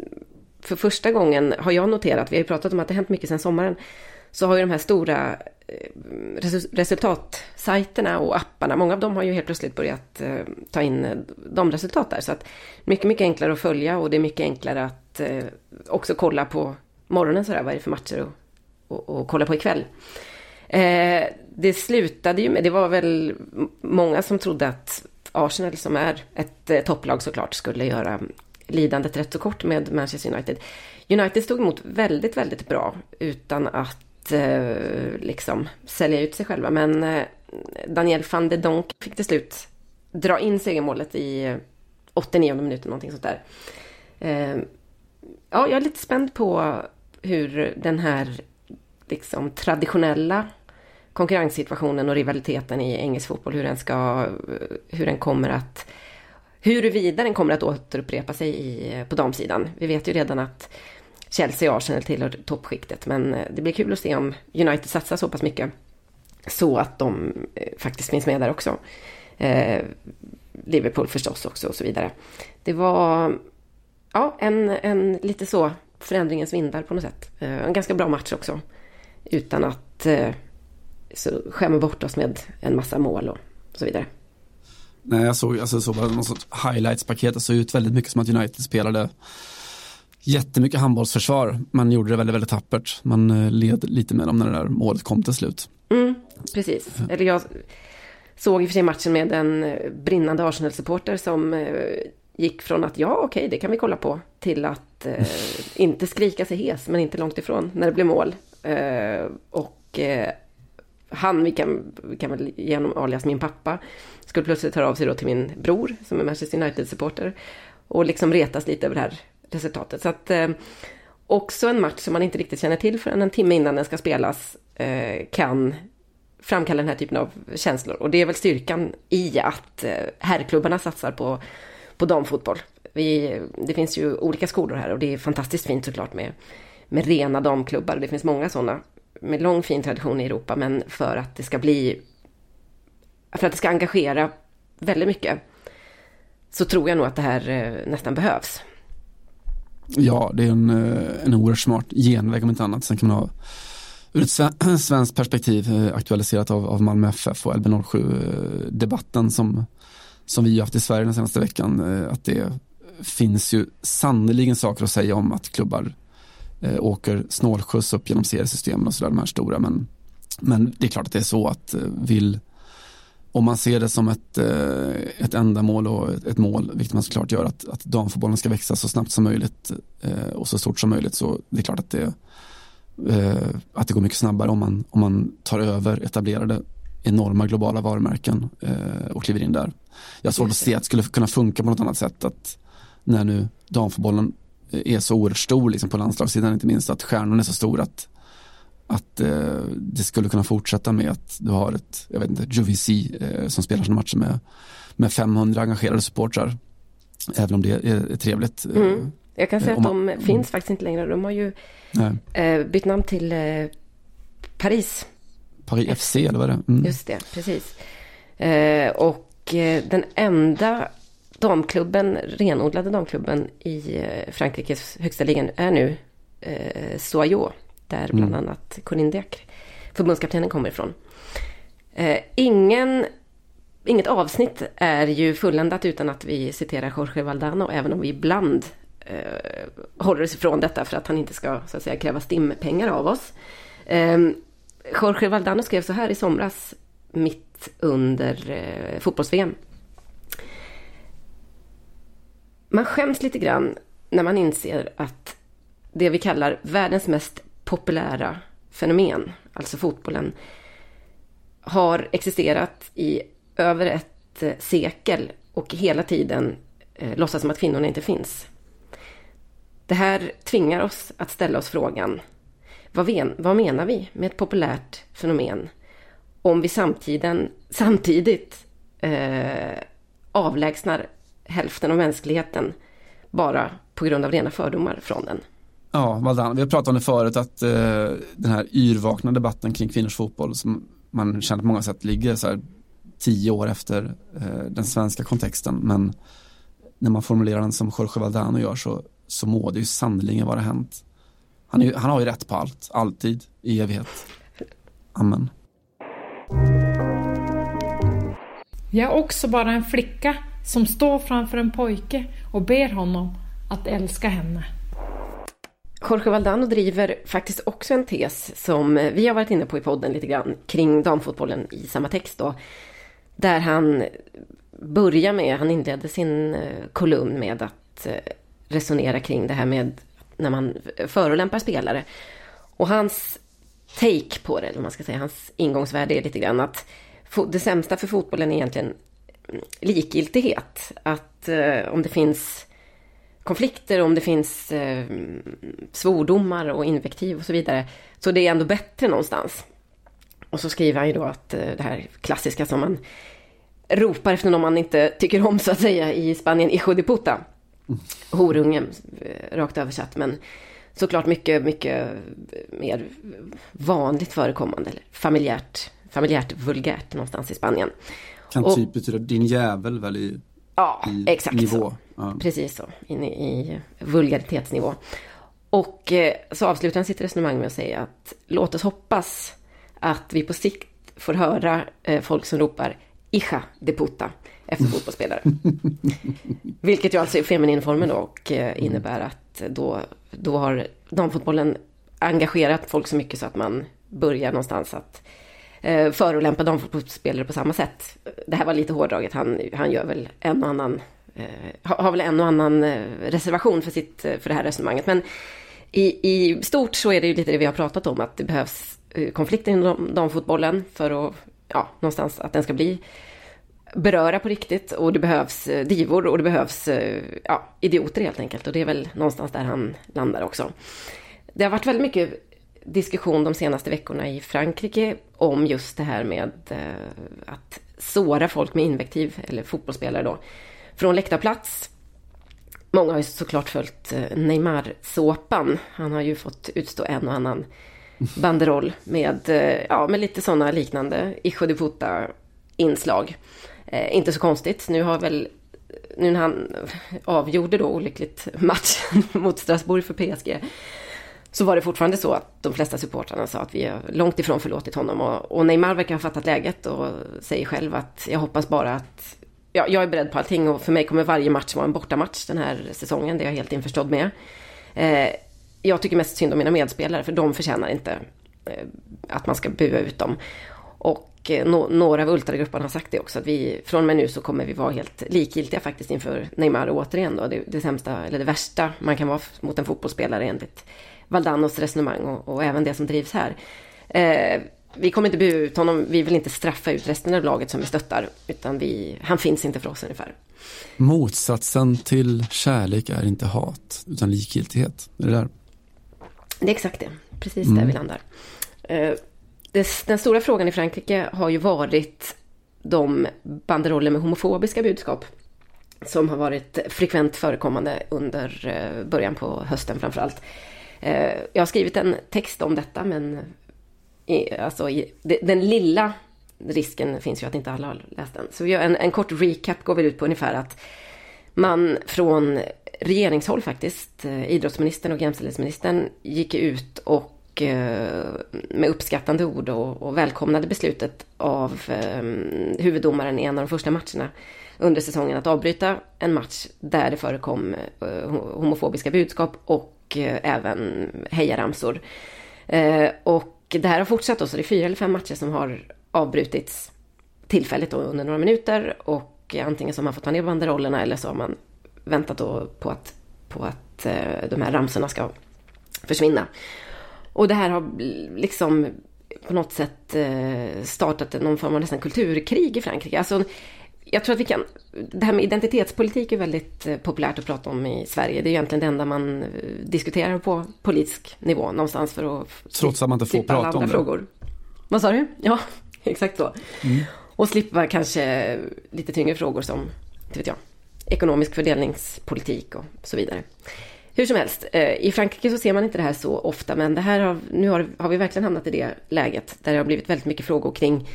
för första gången har jag noterat, vi har ju pratat om att det hänt mycket sedan sommaren. Så har ju de här stora ehm, resultatsajterna och apparna, många av dem har ju helt plötsligt börjat ehm, ta in eh, de resultat där. Så att mycket, mycket enklare att följa och det är mycket enklare att eh, också kolla på morgonen sådär, vad är det för matcher att och, och kolla på ikväll. Eh, det slutade ju med, det var väl många som trodde att Arsenal som är ett eh, topplag såklart skulle göra lidandet rätt så kort med Manchester United. United stod emot väldigt, väldigt bra utan att eh, liksom sälja ut sig själva. Men eh, Daniel van de Donk fick till slut dra in segermålet i eh, 89 minuter någonting sånt där. Eh, ja, jag är lite spänd på hur den här liksom traditionella konkurrenssituationen och rivaliteten i engelsk fotboll, hur den ska, hur den kommer att, huruvida den kommer att återupprepa sig i, på damsidan. Vi vet ju redan att Chelsea och Arsenal tillhör toppskiktet, men eh, det blir kul att se om United satsar så pass mycket så att de eh, faktiskt finns med där också. Eh, Liverpool förstås också och så vidare. Det var ja, en, en lite så förändringens vindar på något sätt. Eh, en ganska bra match också. Utan att eh, så skämma bort oss med en massa mål och så vidare.
Nej, jag såg, alltså, såg bara någon sorts highlights-paket. Det såg ut väldigt mycket som att United spelade jättemycket handbollsförsvar. Man gjorde det väldigt, väldigt tappert. Man eh, led lite med dem när det där målet kom till slut.
Mm, precis. Eller jag såg i och för sig matchen med en brinnande Arsenal-supporter som gick från att ja, okej, okay, det kan vi kolla på, till att eh, inte skrika sig hes, men inte långt ifrån, när det blev mål. Eh, och eh, han, vi kan, vi kan väl genom alias min pappa, skulle plötsligt höra av sig då till min bror, som är Manchester United-supporter, och liksom retas lite över det här resultatet. Så att eh, också en match som man inte riktigt känner till förrän en timme innan den ska spelas eh, kan framkalla den här typen av känslor. Och det är väl styrkan i att eh, herrklubbarna satsar på, på damfotboll. Vi, det finns ju olika skolor här och det är fantastiskt fint såklart med, med rena damklubbar. Det finns många sådana med lång fin tradition i Europa. Men för att det ska bli, för att det ska engagera väldigt mycket så tror jag nog att det här eh, nästan behövs.
Ja, det är en, eh, en oerhört smart genväg om inte annat. Sen kan man ha ur ett svenskt perspektiv eh, aktualiserat av, av Malmö FF och LB07 debatten som, som vi har haft i Sverige den senaste veckan. Eh, att det finns ju sannoliken saker att säga om att klubbar eh, åker snålskjuts upp genom seriesystemen och sådär, de här stora. Men, men det är klart att det är så att eh, vill om man ser det som ett, eh, ett ändamål och ett mål, vilket man såklart gör, att, att damfotbollen ska växa så snabbt som möjligt eh, och så stort som möjligt, så det är klart att det, eh, att det går mycket snabbare om man, om man tar över etablerade enorma globala varumärken och kliver in där. Jag har svårt att se att det skulle kunna funka på något annat sätt, att när nu damfotbollen är så oerhört stor liksom på landslagssidan inte minst, att stjärnorna är så stora att att eh, det skulle kunna fortsätta med att du har ett, jag vet inte, Juvisy eh, som spelar sina matcher med, med 500 engagerade supportrar. Även om det är, är trevligt. Eh,
mm. Jag kan säga att de mm. finns faktiskt inte längre. De har ju eh, bytt namn till eh, Paris.
Paris FC eller vad är det? Mm.
Just det, precis. Eh, och den enda damklubben, renodlade damklubben i Frankrikes högsta ligan är nu eh, Soyo där bland mm. annat Corinne Diacre, förbundskaptenen, kommer ifrån. Eh, ingen, inget avsnitt är ju fulländat utan att vi citerar Jorge Valdano, även om vi ibland eh, håller oss ifrån detta för att han inte ska så att säga, kräva stimpengar av oss. Jorge Valdano skrev så här i somras, mitt under eh, fotbolls-VM. Man skäms lite grann när man inser att det vi kallar världens mest populära fenomen, alltså fotbollen, har existerat i över ett eh, sekel och hela tiden eh, låtsas som att kvinnorna inte finns. Det här tvingar oss att ställa oss frågan, vad, ven, vad menar vi med ett populärt fenomen om vi samtiden, samtidigt eh, avlägsnar hälften av mänskligheten bara på grund av rena fördomar från den?
Ja, Valdan, Vi har pratat om det förut att eh, den här yrvakna debatten kring kvinnors fotboll som man känner på många sätt ligger så här tio år efter eh, den svenska kontexten. Men när man formulerar den som Jorge Valdano gör så, så må det ju sannerligen vara hänt. Han, är, han har ju rätt på allt, alltid, i evighet. Amen.
Jag är också bara en flicka som står framför en pojke och ber honom att älska henne.
Jorge Valdano driver faktiskt också en tes som vi har varit inne på i podden lite grann kring damfotbollen i samma text då. Där han börjar med, han inledde sin eh, kolumn med att eh, resonera kring det här med när man förolämpar spelare. Och hans take på det, eller man ska säga, hans ingångsvärde är lite grann att det sämsta för fotbollen är egentligen likgiltighet. Att eh, om det finns konflikter, om det finns eh, svordomar och invektiv och så vidare, så det är ändå bättre någonstans. Och så skriver han ju då att eh, det här klassiska som man ropar efter någon man inte tycker om så att säga i Spanien, i de puta. Horungen, eh, rakt översatt, men såklart mycket, mycket mer vanligt förekommande, eller familjärt, familjärt vulgärt någonstans i Spanien.
Kan
Och-
typ betyda din jävel väl i,
Ja,
i
exakt
nivå. Ja.
Precis så, in i, i vulgaritetsnivå. Och eh, så avslutar han sitt resonemang med att säga att låt oss hoppas att vi på sikt får höra eh, folk som ropar Hija de puta efter fotbollsspelare. Vilket ju alltså är femininformen då och eh, innebär att då, då har damfotbollen engagerat folk så mycket så att man börjar någonstans att eh, förolämpa damfotbollsspelare på samma sätt. Det här var lite hårdraget, han, han gör väl en och annan, eh, har väl en och annan reservation för, sitt, för det här resonemanget. Men i, i stort så är det ju lite det vi har pratat om, att det behövs eh, konflikter inom damfotbollen för att, ja, någonstans att den ska bli beröra på riktigt och det behövs eh, divor och det behövs eh, ja, idioter helt enkelt och det är väl någonstans där han landar också. Det har varit väldigt mycket diskussion de senaste veckorna i Frankrike om just det här med eh, att såra folk med invektiv, eller fotbollsspelare då, från läktarplats. Många har ju såklart följt Neymar-såpan. Han har ju fått utstå en och annan banderoll med, ja, med lite sådana liknande Hijo de puta inslag. Eh, inte så konstigt. Nu har väl, nu när han avgjorde då olyckligt matchen mot Strasbourg för PSG, så var det fortfarande så att de flesta supportrarna sa att vi har långt ifrån förlåtit honom. Och, och Neymar verkar ha fattat läget och säger själv att jag hoppas bara att ja, jag är beredd på allting och för mig kommer varje match vara en bortamatch den här säsongen. Det är jag helt införstådd med. Eh, jag tycker mest synd om mina medspelare för de förtjänar inte eh, att man ska bua ut dem. Och eh, nå- några av ultragrupperna har sagt det också, att vi från och med nu så kommer vi vara helt likgiltiga faktiskt inför Neymar och återigen då. Det, det sämsta, eller det värsta man kan vara mot en fotbollsspelare enligt Valdanos resonemang och, och även det som drivs här. Eh, vi kommer inte bua ut honom, vi vill inte straffa ut resten av laget som vi stöttar, utan vi, han finns inte för oss ungefär.
Motsatsen till kärlek är inte hat, utan likgiltighet. Är det där?
Det är exakt det, precis där vi landar. Eh, den stora frågan i Frankrike har ju varit de banderoller med homofobiska budskap som har varit frekvent förekommande under eh, början på hösten framförallt. Eh, jag har skrivit en text om detta men i, alltså, i, den lilla risken finns ju att inte alla har läst den. Så en, en kort recap går väl ut på ungefär att man från regeringshåll faktiskt, eh, idrottsministern och jämställdhetsministern gick ut och Eh, med uppskattande ord och, och välkomnade beslutet av eh, huvuddomaren i en av de första matcherna under säsongen att avbryta en match där det förekom eh, homofobiska budskap och eh, även hejaramsor. Eh, och det här har fortsatt då, så det är fyra eller fem matcher som har avbrutits tillfälligt då under några minuter och antingen så har man fått ta ner banderollerna eller så har man väntat då på att, på att eh, de här ramsorna ska försvinna. Och det här har liksom på något sätt eh, startat någon form av nästan kulturkrig i Frankrike. Alltså, jag tror att vi kan... Det här med identitetspolitik är väldigt eh, populärt att prata om i Sverige. Det är egentligen det enda man eh, diskuterar på politisk nivå någonstans för att...
Trots att man inte får prata om det.
Frågor. Vad sa du? Ja, exakt så. Och slippa kanske lite tyngre frågor som, inte vet jag, ekonomisk fördelningspolitik och så vidare. Hur som helst, eh, i Frankrike så ser man inte det här så ofta, men det här har, nu har, har vi verkligen hamnat i det läget där det har blivit väldigt mycket frågor kring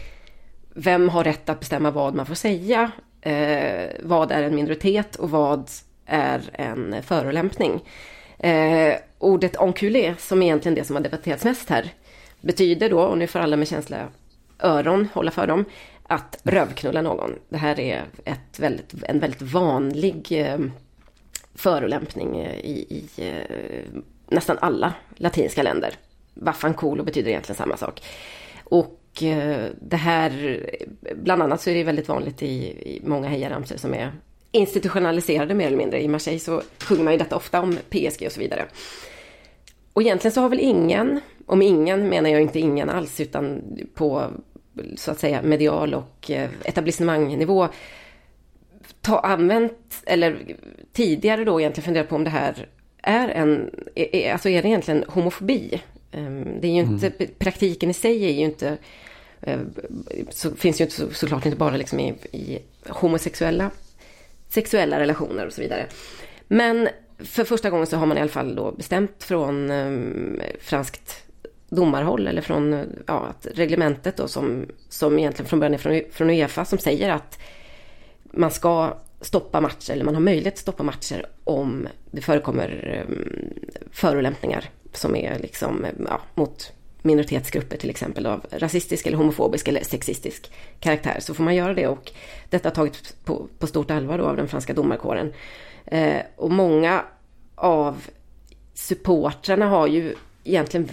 vem har rätt att bestämma vad man får säga? Eh, vad är en minoritet och vad är en förolämpning? Eh, ordet enculé, som är egentligen det som har debatterats mest här, betyder då, och nu får alla med känsla öron hålla för dem, att rövknulla någon. Det här är ett väldigt, en väldigt vanlig eh, förolämpning eh, i, i eh, nästan alla latinska länder. Vaffanculo betyder egentligen samma sak. Och eh, det här, bland annat så är det väldigt vanligt i, i många hejaramsor som är institutionaliserade mer eller mindre. I Marseille så sjunger man ju detta ofta om PSG och så vidare. Och egentligen så har väl ingen, om ingen menar jag inte ingen alls, utan på så att säga medial och etablissemangnivå ta, använt, eller tidigare då egentligen funderat på om det här är en, är, alltså är det egentligen homofobi? Ehm, det är ju inte, mm. praktiken i sig är ju inte, eh, så finns ju inte så, såklart inte bara liksom i, i homosexuella sexuella relationer och så vidare. Men för första gången så har man i alla fall då bestämt från um, franskt domarhåll eller från ja, reglementet då som, som egentligen från början är från, från Uefa som säger att man ska stoppa matcher eller man har möjlighet att stoppa matcher om det förekommer um, förolämpningar som är liksom ja, mot minoritetsgrupper till exempel av rasistisk eller homofobisk eller sexistisk karaktär så får man göra det och detta har tagits på, på stort allvar då av den franska domarkåren. Eh, och många av supportrarna har ju egentligen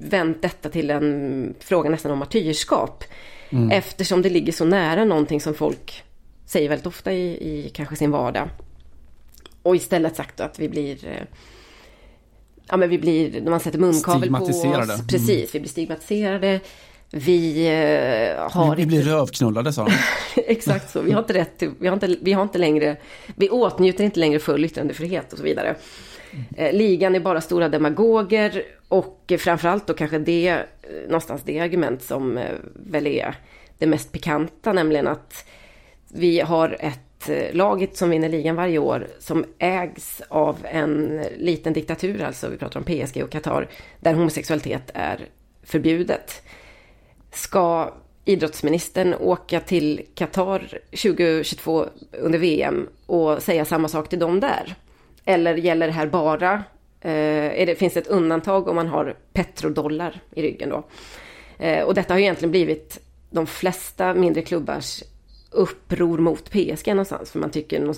vänt detta till en fråga nästan om martyrskap. Mm. Eftersom det ligger så nära någonting som folk säger väldigt ofta i, i kanske sin vardag. Och istället sagt att vi blir eh, Ja men vi blir, när man sätter munkavel på oss. Mm. Precis, vi blir stigmatiserade. Vi eh, har
Vi, vi blir rövknullade sa de.
Exakt så, vi har inte rätt till, vi har inte, vi har inte längre, vi åtnjuter inte längre full yttrandefrihet och så vidare. Eh, ligan är bara stora demagoger och framförallt då kanske det, någonstans det argument som väl är det mest pikanta, nämligen att vi har ett eh, laget som vinner ligan varje år som ägs av en liten diktatur, alltså vi pratar om PSG och Qatar, där homosexualitet är förbjudet. Ska idrottsministern åka till Qatar 2022 under VM och säga samma sak till dem där? Eller gäller det här bara, eh, det, finns det ett undantag om man har petrodollar i ryggen då? Eh, och detta har egentligen blivit de flesta mindre klubbars uppror mot PSG någonstans. För man tycker,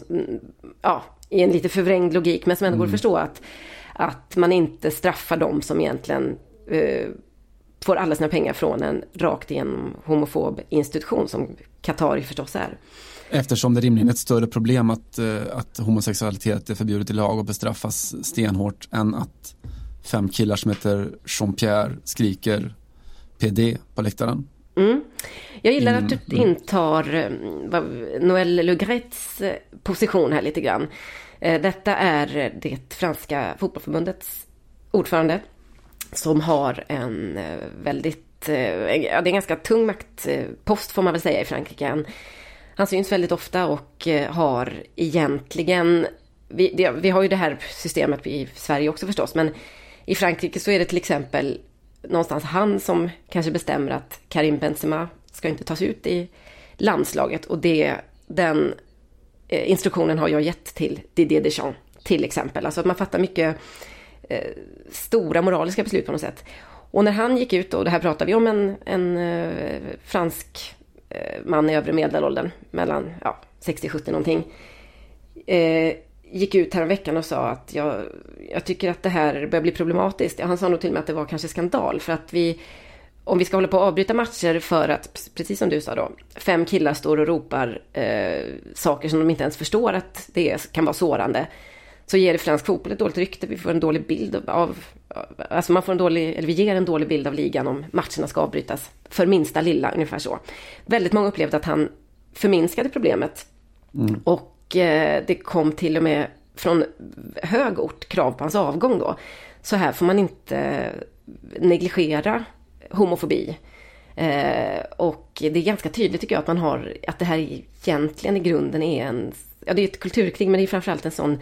ja, i en lite förvrängd logik, men som ändå mm. går att mm. förstå att, att man inte straffar dem som egentligen eh, får alla sina pengar från en rakt igenom homofob institution som Qatar förstås är.
Eftersom det rimligen är ett större problem att, eh, att homosexualitet är förbjudet i lag och bestraffas stenhårt än att fem killar som heter Jean-Pierre skriker PD på läktaren.
Mm. Jag gillar att du mm. intar eh, Noël Legrets eh, position här lite grann. Detta är det franska fotbollförbundets ordförande som har en väldigt, ja det är en ganska tung maktpost får man väl säga i Frankrike. Han syns väldigt ofta och eh, har egentligen, vi, det, vi har ju det här systemet i Sverige också förstås, men i Frankrike så är det till exempel någonstans han som kanske bestämmer att Karim Benzema ska inte tas ut i landslaget och det, den eh, instruktionen har jag gett till Didier Deschamps till exempel. Alltså att man fattar mycket eh, stora moraliska beslut på något sätt. Och när han gick ut, och det här pratar vi om en, en eh, fransk Eh, man i övre medelåldern, mellan ja, 60-70 någonting, eh, gick ut här veckan och sa att jag, jag tycker att det här börjar bli problematiskt. Han sa nog till och med att det var kanske skandal för att vi om vi ska hålla på att avbryta matcher för att, precis som du sa då, fem killar står och ropar eh, saker som de inte ens förstår att det kan vara sårande så ger det fransk fotboll ett dåligt rykte. Vi får en dålig bild av, alltså man får en dålig, eller vi ger en dålig bild av ligan om matcherna ska avbrytas för minsta lilla, ungefär så. Väldigt många upplevde att han förminskade problemet. Mm. Och eh, det kom till och med från hög ort krav på hans avgång då. Så här får man inte negligera homofobi. Eh, och det är ganska tydligt tycker jag att man har, att det här egentligen i grunden är en, ja det är ett kulturkrig men det är framförallt en sån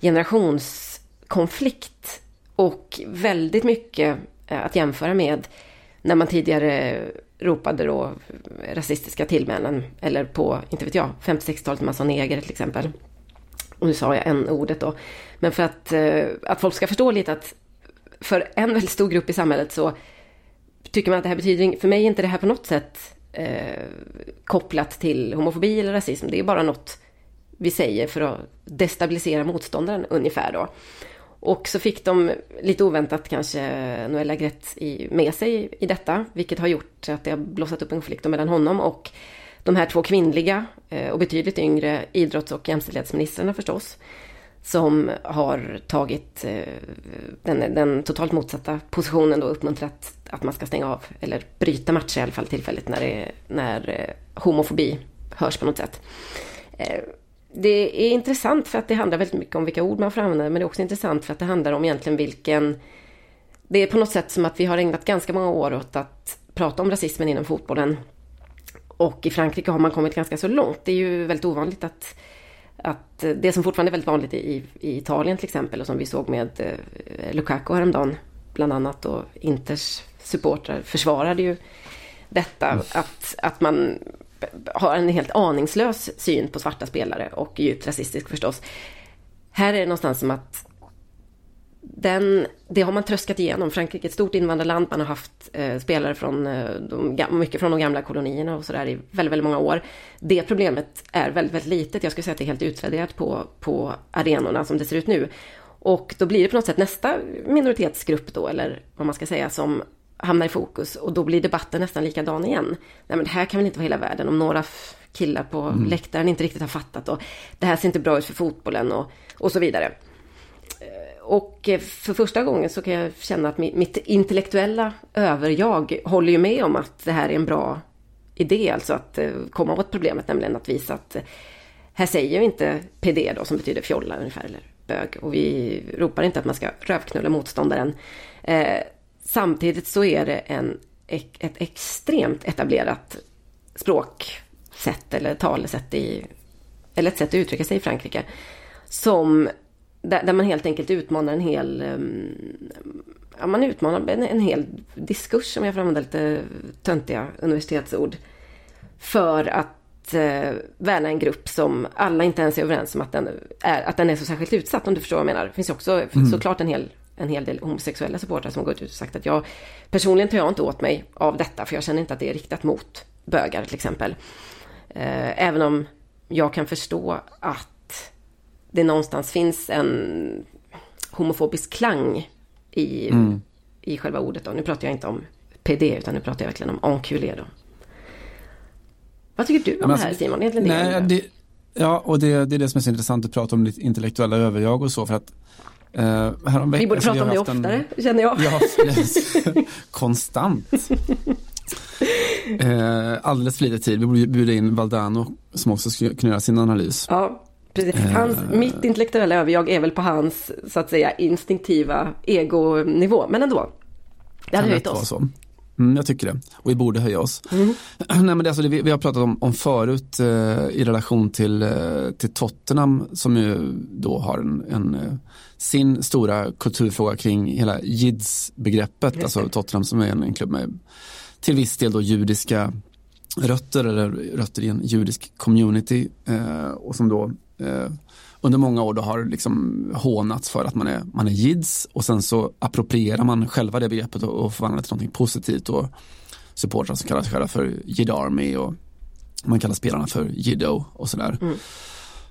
generationskonflikt och väldigt mycket eh, att jämföra med när man tidigare ropade då rasistiska tillmälen eller på, inte vet jag, 50-60-talet när man sa neger till exempel. Och nu sa jag en ordet då. Men för att, eh, att folk ska förstå lite att för en väldigt stor grupp i samhället så tycker man att det här betyder, för mig är inte det här på något sätt eh, kopplat till homofobi eller rasism. Det är bara något vi säger för att destabilisera motståndaren ungefär då. Och så fick de lite oväntat kanske Noël Lagrette med sig i detta, vilket har gjort att det har blossat upp en konflikt mellan honom och de här två kvinnliga eh, och betydligt yngre idrotts och jämställdhetsministrarna förstås. Som har tagit eh, den, den totalt motsatta positionen och uppmuntrat att man ska stänga av, eller bryta matcher i alla fall tillfälligt när, det, när eh, homofobi hörs på något sätt det är intressant för att det handlar väldigt mycket om vilka ord man får använda, men det är också intressant för att det handlar om egentligen vilken... Det är på något sätt som att vi har ägnat ganska många år åt att prata om rasismen inom fotbollen. Och i Frankrike har man kommit ganska så långt. Det är ju väldigt ovanligt att, att det som fortfarande är väldigt vanligt i, i Italien till exempel och som vi såg med eh, Lukaku häromdagen bland annat och Inters supportrar försvarade ju detta att, att man har en helt aningslös syn på svarta spelare och djupt rasistisk förstås. Här är det någonstans som att den, det har man tröskat igenom. Frankrike är ett stort invandrarland. Man har haft eh, spelare från eh, de, mycket från de gamla kolonierna och sådär i väldigt, väldigt många år. Det problemet är väldigt, väldigt litet. Jag skulle säga att det är helt utraderat på, på arenorna som det ser ut nu. Och då blir det på något sätt nästa minoritetsgrupp då, eller vad man ska säga, som hamnar i fokus. Och då blir debatten nästan likadan igen. Nej men det här kan väl inte vara hela världen om några killar på mm. läktaren inte riktigt har fattat och det här ser inte bra ut för fotbollen och, och så vidare. Och eh, för första gången så kan jag känna att mitt intellektuella överjag håller ju med om att det här är en bra idé, alltså att eh, komma åt problemet, nämligen att visa att eh, här säger vi inte PD då, som betyder fjolla ungefär, eller bög, och vi ropar inte att man ska rövknulla motståndaren. Eh, samtidigt så är det en, ett extremt etablerat språksätt eller talesätt i, eller ett sätt att uttrycka sig i Frankrike, som där, där, man helt enkelt utmanar en hel... Um, ja, man utmanar en, en hel diskurs, om jag får använda lite töntiga universitetsord. För att uh, värna en grupp som alla inte ens är överens om att den är, att den är så särskilt utsatt, om du förstår vad jag menar. Det finns också mm. såklart en hel, en hel del homosexuella supportrar som har gått ut och sagt att jag personligen tar jag inte åt mig av detta, för jag känner inte att det är riktat mot bögar till exempel. Uh, även om jag kan förstå att det någonstans finns en homofobisk klang i, mm. i själva ordet. Då. Nu pratar jag inte om PD utan nu pratar jag verkligen om enculé då. Vad tycker du om alltså, det här Simon? Egentligen
nej, det, ja, och det, det är det som är så intressant att prata om intellektuella överjag och så för att
eh, Vi borde prata om det oftare, en, känner jag. Ja,
konstant. eh, alldeles för lite tid. Vi borde bjuda in Valdano som också skulle kunna göra sin analys.
Ja, Precis. Hans, uh, mitt intellektuella överjag är väl på hans, så att säga, instinktiva egonivå. Men ändå. Det hade höjt oss.
Mm, jag tycker det. Och vi borde höja oss. Mm. Nej, men det, alltså, det vi, vi, har pratat om, om förut eh, i relation till, eh, till Tottenham som ju då har en, en eh, sin stora kulturfråga kring hela jids-begreppet. Alltså Tottenham som är en, en klubb med till viss del då judiska rötter eller rötter i en judisk community eh, och som då eh, under många år då har liksom hånats för att man är, man är jids och sen så approprierar man själva det begreppet och, och förvandlar det till något positivt och supportrar som kallar sig själva för Jid Army och man kallar spelarna för Jiddo och sådär. Mm.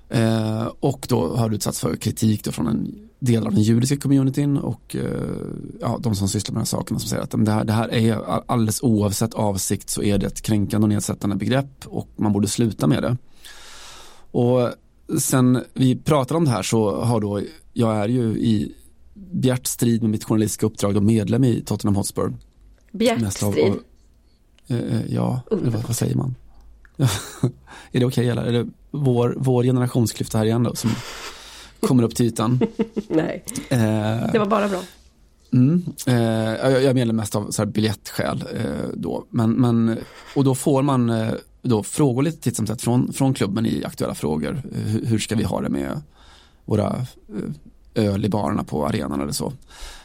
Eh, och då har du utsatts för kritik då från en del av den judiska communityn och eh, ja, de som sysslar med de här sakerna som säger att det här, det här är alldeles oavsett avsikt så är det ett kränkande och nedsättande begrepp och man borde sluta med det. Och sen vi pratar om det här så har då, jag är ju i bjärt strid med mitt journalistiska uppdrag och medlem i Tottenham Hotspur.
Bjärt strid?
Eh, eh, ja, vad, vad, säger man? är det okej okay, eller är det vår, vår generationsklyfta här igen då som kommer upp till ytan?
Nej, eh, det var bara bra.
Mm, eh, jag, jag menar mest av så här biljettskäl eh, då. Men, men, och då får man eh, då frågor lite titt som tätt från, från klubben i aktuella frågor. Hur, hur, ska vi ha det med våra eh, öl i barerna på arenan eller så.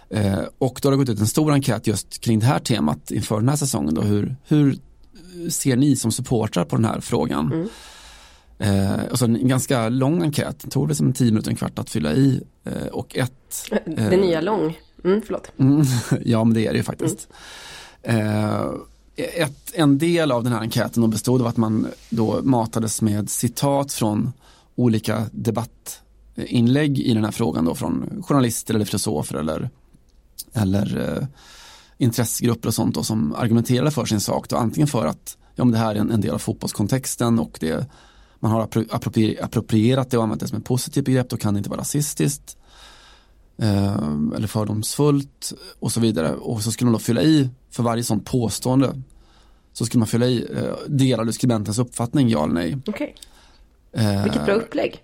Eh, och då har det gått ut en stor enkät just kring det här temat inför den här säsongen. Då. Hur, hur ser ni som supportrar på den här frågan? Mm. Eh, och så en ganska lång enkät, det tog det som en tio minuter, en kvart att fylla i. Eh, och ett...
Eh, det nya lång, mm, förlåt.
Mm, ja men det är det ju faktiskt. Eh, ett, en del av den här enkäten bestod av att man då matades med citat från olika debattinlägg i den här frågan då från journalister eller filosofer eller, eller eh, intressegrupper och sånt då, som argumenterade för sin sak. Då, antingen för att ja, men det här är en, en del av fotbollskontexten och det, man har approprierat det och använt det som ett positivt begrepp, då kan det inte vara rasistiskt. Eh, eller fördomsfullt och så vidare. Och så skulle man då fylla i för varje sånt påstående så skulle man fylla i eh, delar du skribentens uppfattning, ja eller nej.
Okay.
Eh,
Vilket bra upplägg.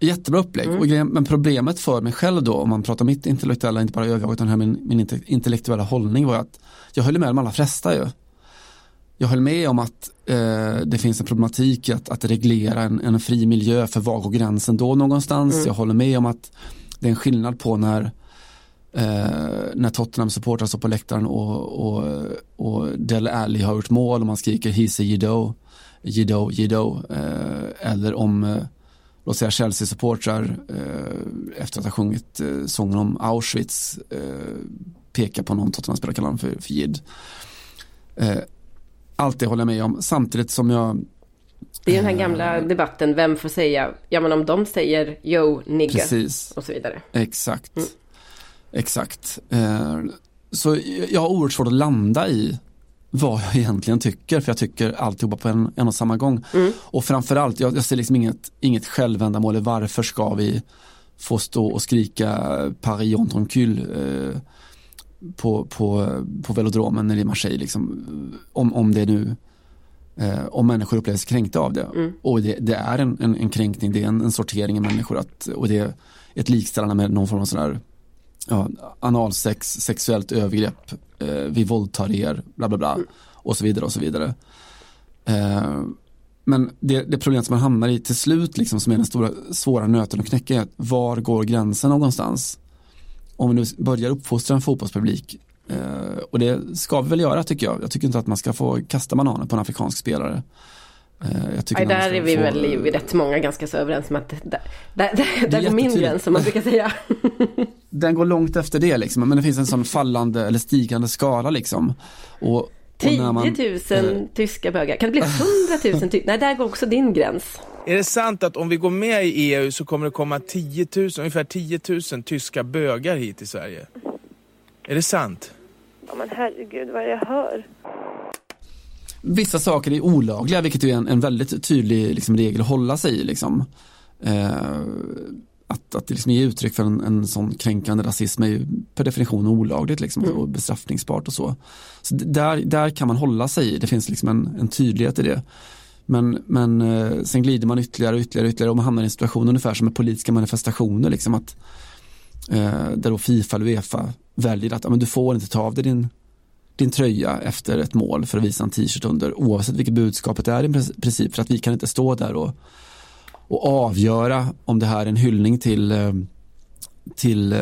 Jättebra upplägg.
Mm.
Och grejen, men problemet för mig själv då, om man pratar mitt intellektuella, inte bara öga, utan här min, min inte- intellektuella hållning var att jag höll med de allra flesta ju. Jag höll med om att eh, det finns en problematik att, att reglera en, en fri miljö, för var går gränsen då någonstans?
Mm.
Jag håller med om att det är en skillnad på när eh, när Tottenham supportrar står på läktaren och, och, och Del Alli har gjort mål och man skriker He's a jiddo, jiddo, jiddo. Eh, eller om eh, låt säga Chelsea-supportrar eh, efter att ha sjungit eh, sången om Auschwitz eh, pekar på någon Tottenham-spelare och kallar honom för, för Jid. Eh, allt det håller jag med om samtidigt som jag
det är den här gamla debatten, vem får säga, ja men om de säger yo, nigga
precis
och så vidare.
Exakt.
Mm.
Exakt. Eh, så jag har oerhört svårt att landa i vad jag egentligen tycker, för jag tycker alltihopa på en, en och samma gång.
Mm.
Och framförallt, jag, jag ser liksom inget, inget självändamål i varför ska vi få stå och skrika Paris on ton cul eh, på, på, på velodromen i Marseille, liksom, om, om det nu eh, om människor upplever sig kränkta av det.
Mm.
Och det, det är en, en, en kränkning, det är en, en sortering av människor att, och det är ett likställande med någon form av sådär ja, analsex, sexuellt övergrepp, eh, vi våldtar er, bla bla bla och så vidare och så vidare. Eh, men det, det problemet som man hamnar i till slut, liksom, som är den stora svåra nöten att knäcka, är att var går gränsen någonstans? Om vi nu börjar uppfostra en fotbollspublik, eh, och det ska vi väl göra tycker jag. Jag tycker inte att man ska få kasta bananer på en afrikansk spelare. Eh,
Nej, där är vi
få-
väl i- rätt många ganska så överens om att där, där, där, där går min gräns som man brukar säga.
Den går långt efter det liksom, men det finns en sån fallande eller stigande skala liksom. Och, och
10
när
000
man- eh,
tyska bögar. Kan det bli 100 000 tyska? Nej, där går också din gräns.
Är det sant att om vi går med i EU så kommer det komma 10 000, ungefär 10 000 tyska bögar hit till Sverige? Är det sant?
Ja men herregud vad jag hör.
Vissa saker är olagliga, vilket är en, en väldigt tydlig liksom, regel att hålla sig i. Liksom. Eh, att, att liksom ge uttryck för en, en sån kränkande rasism är ju per definition olagligt liksom, och bestraffningsbart och så. så där, där kan man hålla sig i, det finns liksom en, en tydlighet i det. Men, men eh, sen glider man ytterligare och ytterligare, ytterligare och man hamnar i en situation ungefär som med politiska manifestationer. Liksom att, där då Fifa eller Uefa väljer att men du får inte ta av dig din din tröja efter ett mål för att visa en t-shirt under oavsett vilket budskapet är i pr- princip för att vi kan inte stå där och, och avgöra om det här är en hyllning till, eh, till eh,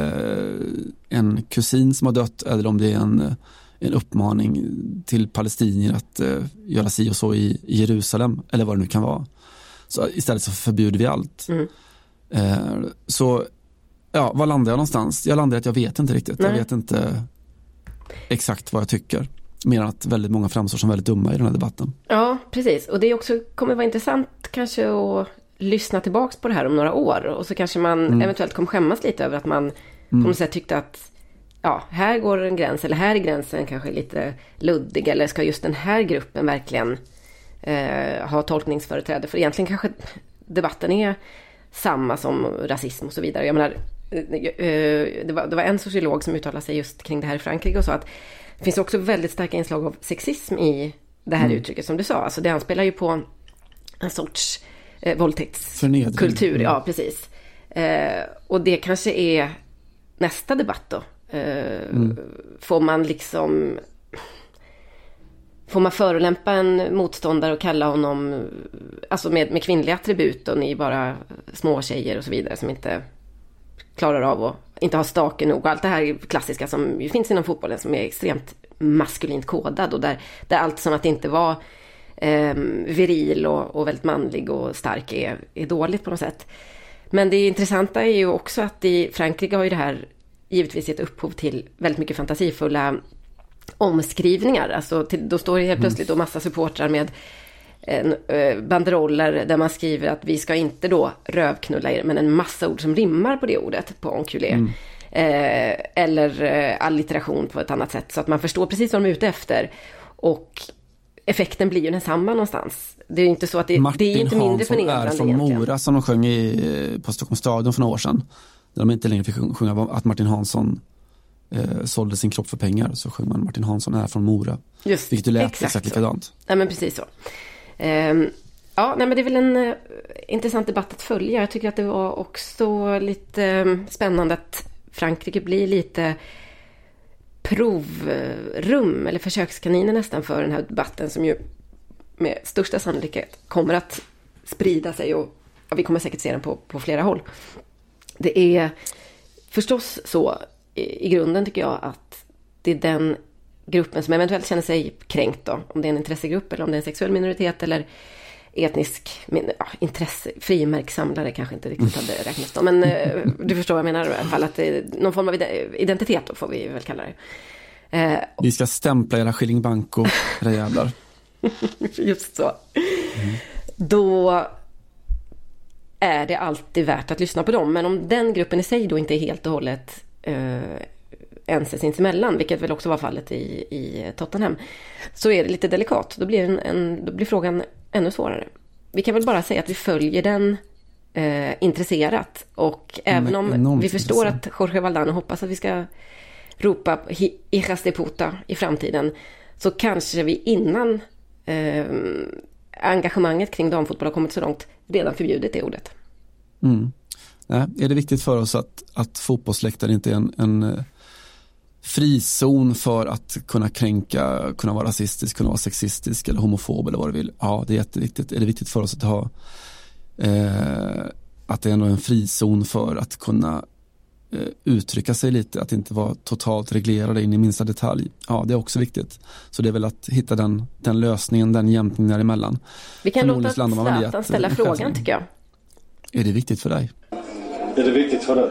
en kusin som har dött eller om det är en, en uppmaning till palestinier att eh, göra si och så i, i Jerusalem eller vad det nu kan vara. Så istället så förbjuder vi allt.
Mm.
Eh, så ja, var landar jag någonstans? Jag landar i att jag vet inte riktigt. Jag
Nej.
vet inte exakt vad jag tycker. Mer än att väldigt många framstår som väldigt dumma i den här debatten.
Ja, precis. Och det också, kommer vara intressant kanske att lyssna tillbaks på det här om några år. Och så kanske man
Mm.
eventuellt kommer skämmas lite över att man på något sätt tyckte att ja, här går en gräns eller här är gränsen kanske lite luddig. Eller ska just den här gruppen verkligen eh, ha tolkningsföreträde? För egentligen kanske debatten är samma som rasism och så vidare. Jag menar, det var, det var en sociolog som uttalade sig just kring det här i Frankrike och sa att det finns också väldigt starka inslag av sexism i det här uttrycket som du sa. Alltså det anspelar ju på en sorts eh, våldtäktskultur.
Mm.
Ja, precis. Eh, och det kanske är nästa debatt då. Eh, Får man liksom... Får man förolämpa en motståndare och kalla honom, alltså med, med kvinnliga attribut och ni är bara små tjejer och så vidare som inte klarar av att inte ha stake nog. Allt det här klassiska som ju finns inom fotbollen som är extremt maskulint kodad och där, där allt som att inte vara eh, viril och, och väldigt manlig och stark är, är dåligt på något sätt. Men det intressanta är ju också att i Frankrike har ju det här givetvis gett upphov till väldigt mycket fantasifulla omskrivningar. Alltså till, då står det helt plötsligt då massa supportrar med en, eh, banderoller där man skriver att vi ska inte då rövknulla er, men en massa ord som rimmar på det ordet på enculé. Eh, eller eh, allitteration på ett annat sätt, så att man förstår precis vad de är ute efter. Och effekten blir ju densamma någonstans. Det är ju inte så att det, det är
Martin
inte mindre
Hansson
förnedrande
är från
egentligen.
Mora som de sjöng i, på Stockholms stadion för några år sedan. Där de inte längre fick sjung- sjunga att Martin Hansson eh, sålde sin kropp för pengar. Så sjöng man Martin Hansson är från Mora.
Just,
Vilket ju lät
exakt
exakt, likadant.
Ja men precis så. Ehm, ja, nej, men det är väl en eh, intressant debatt att följa. Jag tycker att det var också lite ehm, spännande att Frankrike blir lite provrum eller försökskaniner nästan för den här debatten som ju med största sannolikhet kommer att sprida sig och ja, vi kommer säkert se den på, på flera håll. Det är förstås så i, i grunden tycker jag att det är den gruppen som eventuellt känner sig kränkt då, om det är en intressegrupp eller om det är en sexuell minoritet eller etnisk ja, intresse, frimärkssamlare kanske inte riktigt hade räknats då, men eh, du förstår vad jag menar i alla fall, att det är någon form av identitet då får vi väl kalla det.
Eh, vi ska stämpla era Skilling Banco, era jävlar.
Just så. Mm. Då är det alltid värt att lyssna på dem, men om den gruppen i sig då inte är helt och hållet eh, ense sinsemellan, vilket väl också var fallet i, i Tottenham, så är det lite delikat. Då blir, en, en, då blir frågan ännu svårare. Vi kan väl bara säga att vi följer den eh, intresserat och även om vi förstår att Jorge Valdano hoppas att vi ska ropa Hijas de puta i framtiden så kanske vi innan eh, engagemanget kring damfotboll har kommit så långt redan förbjudit det ordet.
Mm. Nej, är det viktigt för oss att, att fotbollsläktare inte är en, en eh, frizon för att kunna kränka, kunna vara rasistisk, kunna vara sexistisk eller homofob eller vad du vill. Ja, det är jätteviktigt. Är det viktigt för oss att ha eh, att det är en frizon för att kunna eh, uttrycka sig lite, att inte vara totalt reglerade in i minsta detalj. Ja, det är också viktigt. Så det är väl att hitta den, den lösningen, den jämkningen däremellan.
Vi kan låta Zlatan ställa frågan tycker jag.
Är det viktigt för dig?
Är det viktigt för dig?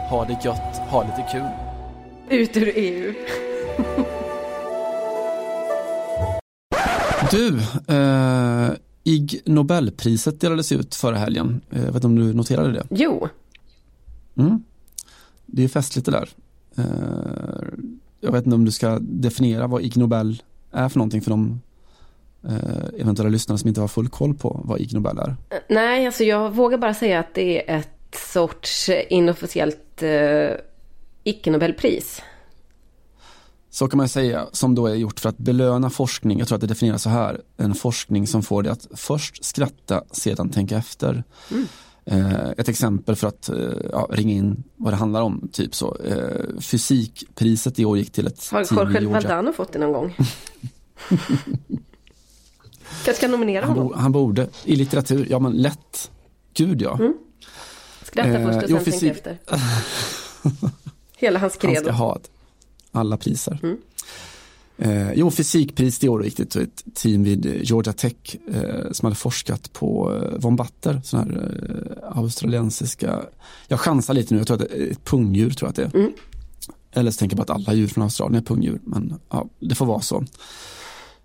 ha det gött, ha lite kul.
Ut ur EU.
du, eh, Ig Nobelpriset delades ut förra helgen. Eh, jag vet inte om du noterade det?
Jo.
Mm. Det är festligt det där. Eh, jag vet inte om du ska definiera vad Ig Nobel är för någonting för de eh, eventuella lyssnare som inte har full koll på vad Ig Nobel är.
Nej, alltså jag vågar bara säga att det är ett sorts inofficiellt eh, icke-nobelpris.
Så kan man säga, som då är gjort för att belöna forskning. Jag tror att det definieras så här, en forskning som får dig att först skratta, sedan tänka efter. Mm. Eh, ett exempel för att eh, ja, ringa in vad det handlar om, typ så. Eh, fysikpriset i år gick till ett
Har Jorge Valdano fått det någon gång? Kanske ska nominera
honom? Han, bo, han borde, i litteratur, ja men lätt. Gud ja. Mm.
Skratta först och sen tänka efter. Hela hans credo. Han
ska ha alla priser. Mm. Eh, jo, fysikpris i år gick det till ett team vid Georgia Tech eh, som hade forskat på eh, vombatter, sådana här eh, australiensiska, jag chansar lite nu, jag tror att det är ett pungdjur tror jag att det är. Mm. Eller så tänker jag på att alla djur från Australien är pungdjur, men ja, det får vara så.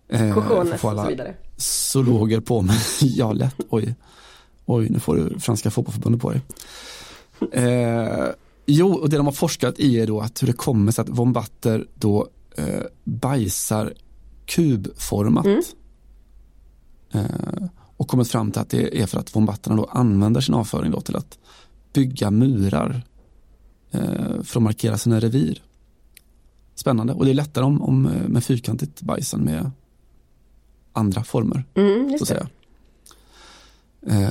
Eh, Cojones och så vidare.
Zoologer på mig, ja lätt, oj. Oj, nu får du Franska fotbollförbundet på dig. Eh, jo, och det de har forskat i är då att hur det kommer sig att vombatter då eh, bajsar kubformat. Mm. Eh, och kommit fram till att det är för att vombatterna då använder sin avföring då till att bygga murar eh, för att markera sina revir. Spännande och det är lättare om, om eh, med fyrkantigt bajs än med andra former.
Mm, så att säga.
Uh,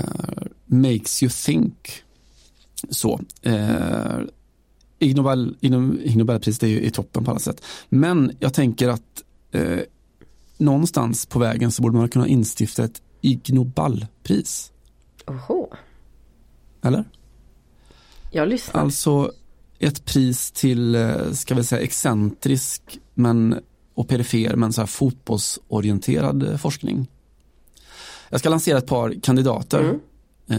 makes you think. Så. Uh, Ig, Nobel, Ig Nobelpriset är ju i toppen på alla sätt. Men jag tänker att uh, någonstans på vägen så borde man kunna instifta ett Ig Nobelpris.
Oho.
Eller?
Jag lyssnar.
Alltså ett pris till, eh, ska vi säga excentrisk men, och perifer men så här fotbollsorienterad eh, forskning. Jag ska lansera ett par kandidater
Mm.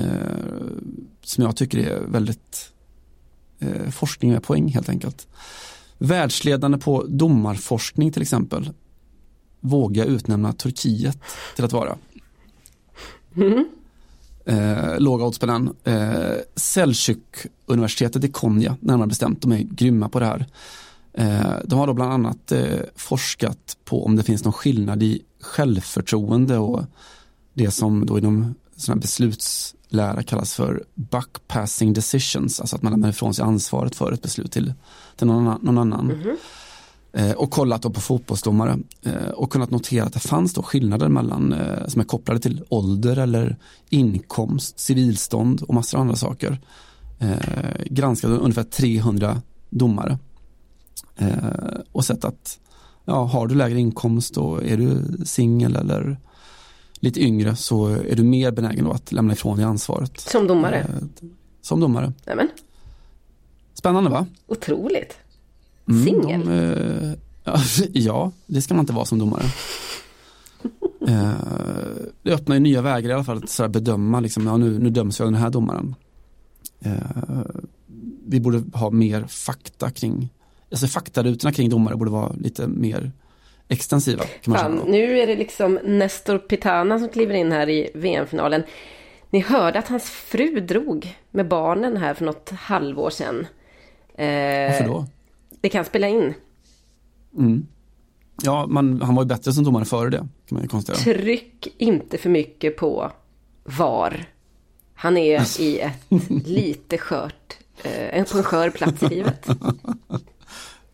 eh, som jag tycker är väldigt eh, forskning med poäng helt enkelt. Världsledande på domarforskning till exempel. Våga utnämna Turkiet till att vara. Eh, låga odds på den. Eh, Selçuk-universitetet i Konya, närmare bestämt, de är grymma på det här. Eh, de har då bland annat eh, forskat på om det finns någon skillnad i självförtroende och det som då inom här beslutslära kallas för backpassing decisions, alltså att man lämnar ifrån sig ansvaret för ett beslut till, till någon annan. Någon annan. Eh, och kollat då på fotbollsdomare eh, och kunnat notera att det fanns då skillnader mellan eh, som är kopplade till ålder eller inkomst, civilstånd och massor av andra saker. Granskade ungefär 300 domare och sett att ja, har du lägre inkomst och är du singel eller lite yngre så är du mer benägen att lämna ifrån dig ansvaret.
Som domare.
Eh, som domare.
Nämen,
Spännande va?
otroligt.
Mm,
Singel?
de, eh, ja, det ska man inte vara som domare. Eh, det öppnar ju nya vägar i alla fall att så bedöma, liksom, ja, nu, nu döms av den här domaren. Vi borde ha mer fakta kring, alltså faktarutorna kring domare borde vara lite mer extensiva. Kan man
Fan,
då.
nu är det liksom Nestor Pitana som kliver in här i VM-finalen. Ni hörde att hans fru drog med barnen här för något halvår sedan. Eh,
Varför då?
Det kan spela in.
Mm. Ja, man, han var ju bättre som domare före det, kan man konstatera.
Tryck inte för mycket på VAR. Han är i ett lite skört, eh, på en skör plats i livet.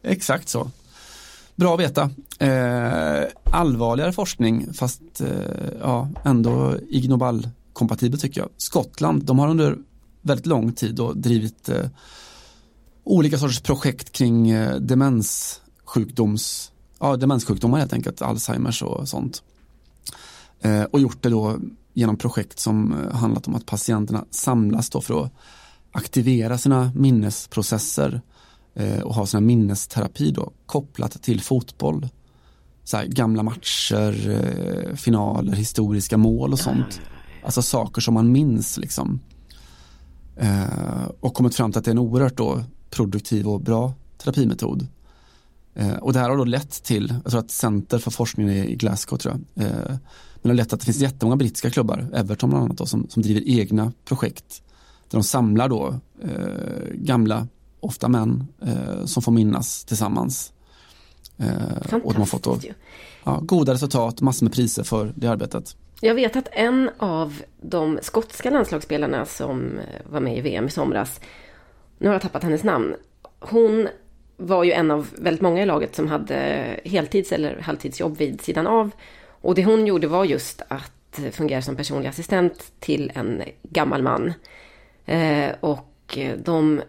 Exakt så. Bra att veta. Eh, allvarligare forskning fast eh, ja, ändå Ig Nobel-kompatibel tycker jag. Skottland, de har under väldigt lång tid då drivit eh, olika sorters projekt kring eh, demenssjukdoms, ja, demenssjukdomar helt enkelt, Alzheimers och sånt. Eh, och gjort det då genom projekt som eh, handlat om att patienterna samlas då för att aktivera sina minnesprocesser eh, Eh, och ha sina minnesterapi då kopplat till fotboll. Så här, gamla matcher, eh, finaler, historiska mål och sånt. Alltså saker som man minns liksom. Eh, och kommit fram till att det är en oerhört då produktiv och bra terapimetod. Eh, och det här har då lett till, jag tror att Center för forskning är i Glasgow tror jag, eh, men det har lett till att det finns jättemånga brittiska klubbar, Everton bland annat då, som, som driver egna projekt. Där de samlar då eh, gamla, ofta män, eh, som får minnas tillsammans. Eh, och de har fått då, ja, goda resultat, massor med priser för det arbetet.
Jag vet att en av de skotska landslagsspelarna som eh, var med i VM i somras, nu har jag tappat hennes namn, hon var ju en av väldigt många i laget som hade heltids eller halvtidsjobb vid sidan av. Och det hon gjorde var just att fungera som personlig assistent till en gammal man. Eh, och de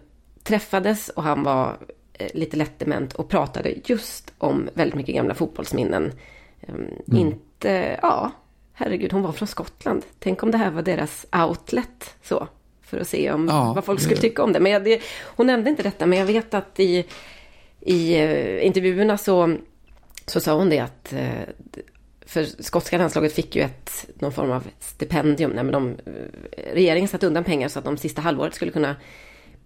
träffades och han var eh, lite lättdement och pratade just om väldigt mycket gamla fotbollsminnen. Eh, Inte, ja, herregud, hon var från Skottland. Tänk om det här var deras outlet så. För att se om,
Ja,
vad folk
det-
skulle tycka om det. Men jag, det, hon nämnde inte detta, men jag vet att i, i eh, intervjuerna så, så sa hon det att eh, för skotska landslaget fick ju ett, någon form av stipendium. Nej, men de, regeringen satte undan pengar så att de sista halvåret skulle kunna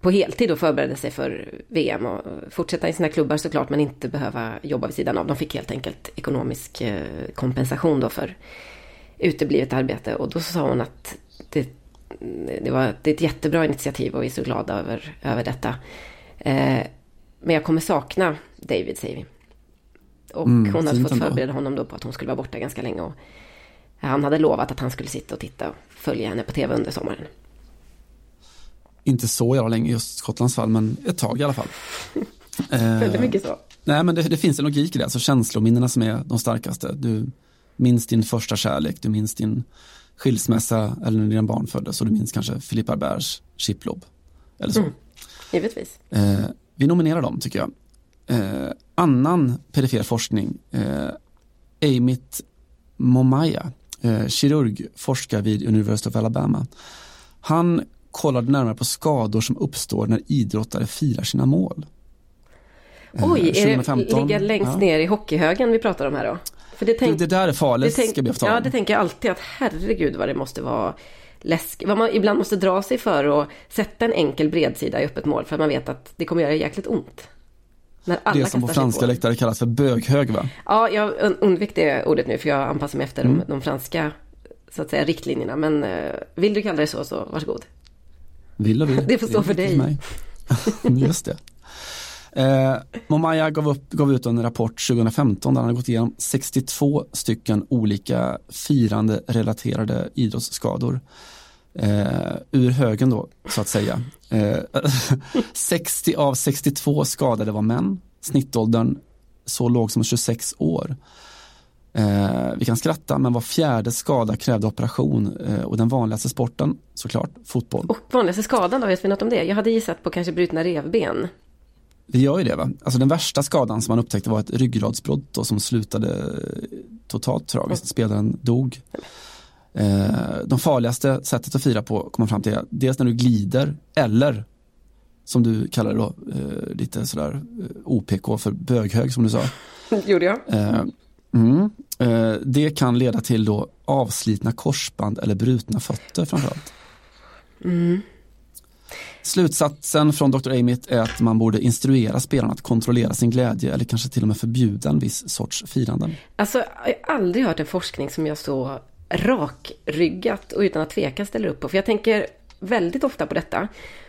på heltid och förbereda sig för VM och fortsätta i sina klubbar såklart men inte behöva jobba vid sidan av. De fick helt enkelt ekonomisk eh, kompensation då för uteblivet arbete och då sa hon att det, det, var, det är ett jättebra initiativ och vi är så glada över, över detta. Eh, men jag kommer sakna David, säger vi. Och
Mm,
hon hade fått förbereda honom då på att hon skulle vara borta ganska länge. Och han hade lovat att han skulle sitta och titta och följa henne på tv under sommaren.
Inte så jävla länge just Skottlands fall, men ett tag i alla fall. Eh,
Väldigt mycket så.
Nej, men det, det finns en logik i det, alltså känslominnena som är de starkaste. Du minns din första kärlek, du minns din skilsmässa eller när dina barn föddes och du minns kanske Filip Arberts chiplob. Eller så.
Mm. Givetvis.
Eh, vi nominerar dem tycker jag. Eh, annan perifer forskning. Eh, Amit Momaya, eh, kirurg, forskar vid University of Alabama. Han kollade närmare på skador som uppstår när idrottare firar sina mål. Eh,
Oj, är det
2015,
ligga längst
ja.
ner i hockeyhögen vi pratar om här då? För det,
Det,
tänk,
det där är farligt,
det tänk,
ska vi ta
Ja, det tänker jag alltid att herregud vad det måste vara läskigt. Vad man ibland måste dra sig för att sätta en enkel bredsida i öppet mål för man vet att det kommer göra jäkligt ont. När alla
Det som på franska
på.
läktare kallas för böghög va?
Ja, jag un- undvek det ordet nu för jag anpassar mig efter
Mm.
de, de franska så att säga riktlinjerna. Men eh, vill du kalla det så, så varsågod.
Vill och vill.
Det får stå för dig.
Just det. Eh, Momaya gav, upp, gav ut en rapport 2015 där han gått igenom 62 stycken olika firande relaterade idrottsskador. Eh, ur högen då, så att säga. Eh, 60 av 62 skadade var män. Snittåldern så låg som 26 år. Eh, vi kan skratta, men var fjärde skada krävde operation eh, och den vanligaste sporten, såklart, fotboll.
Och vanligaste skadan då, vet vi något om det? Jag hade gissat på kanske brutna revben.
Vi gör ju det va? Alltså den värsta skadan som man upptäckte var ett ryggradsbrott då, som slutade totalt tragiskt. Spelaren dog. Eh, de farligaste sättet att fira på kommer fram till är dels när du glider eller som du kallar det då, eh, lite sådär eh, OPK för böghög som du sa.
Gjorde jag.
Mm, eh, det kan leda till då avslitna korsband eller brutna fötter framförallt.
Mm.
Slutsatsen från Dr. Amit är att man borde instruera spelarna att kontrollera sin glädje eller kanske till och med förbjuda en viss sorts firanden.
Alltså, jag har aldrig hört en forskning som jag så rakryggat och utan att tveka ställer upp på. För jag tänker väldigt ofta på detta.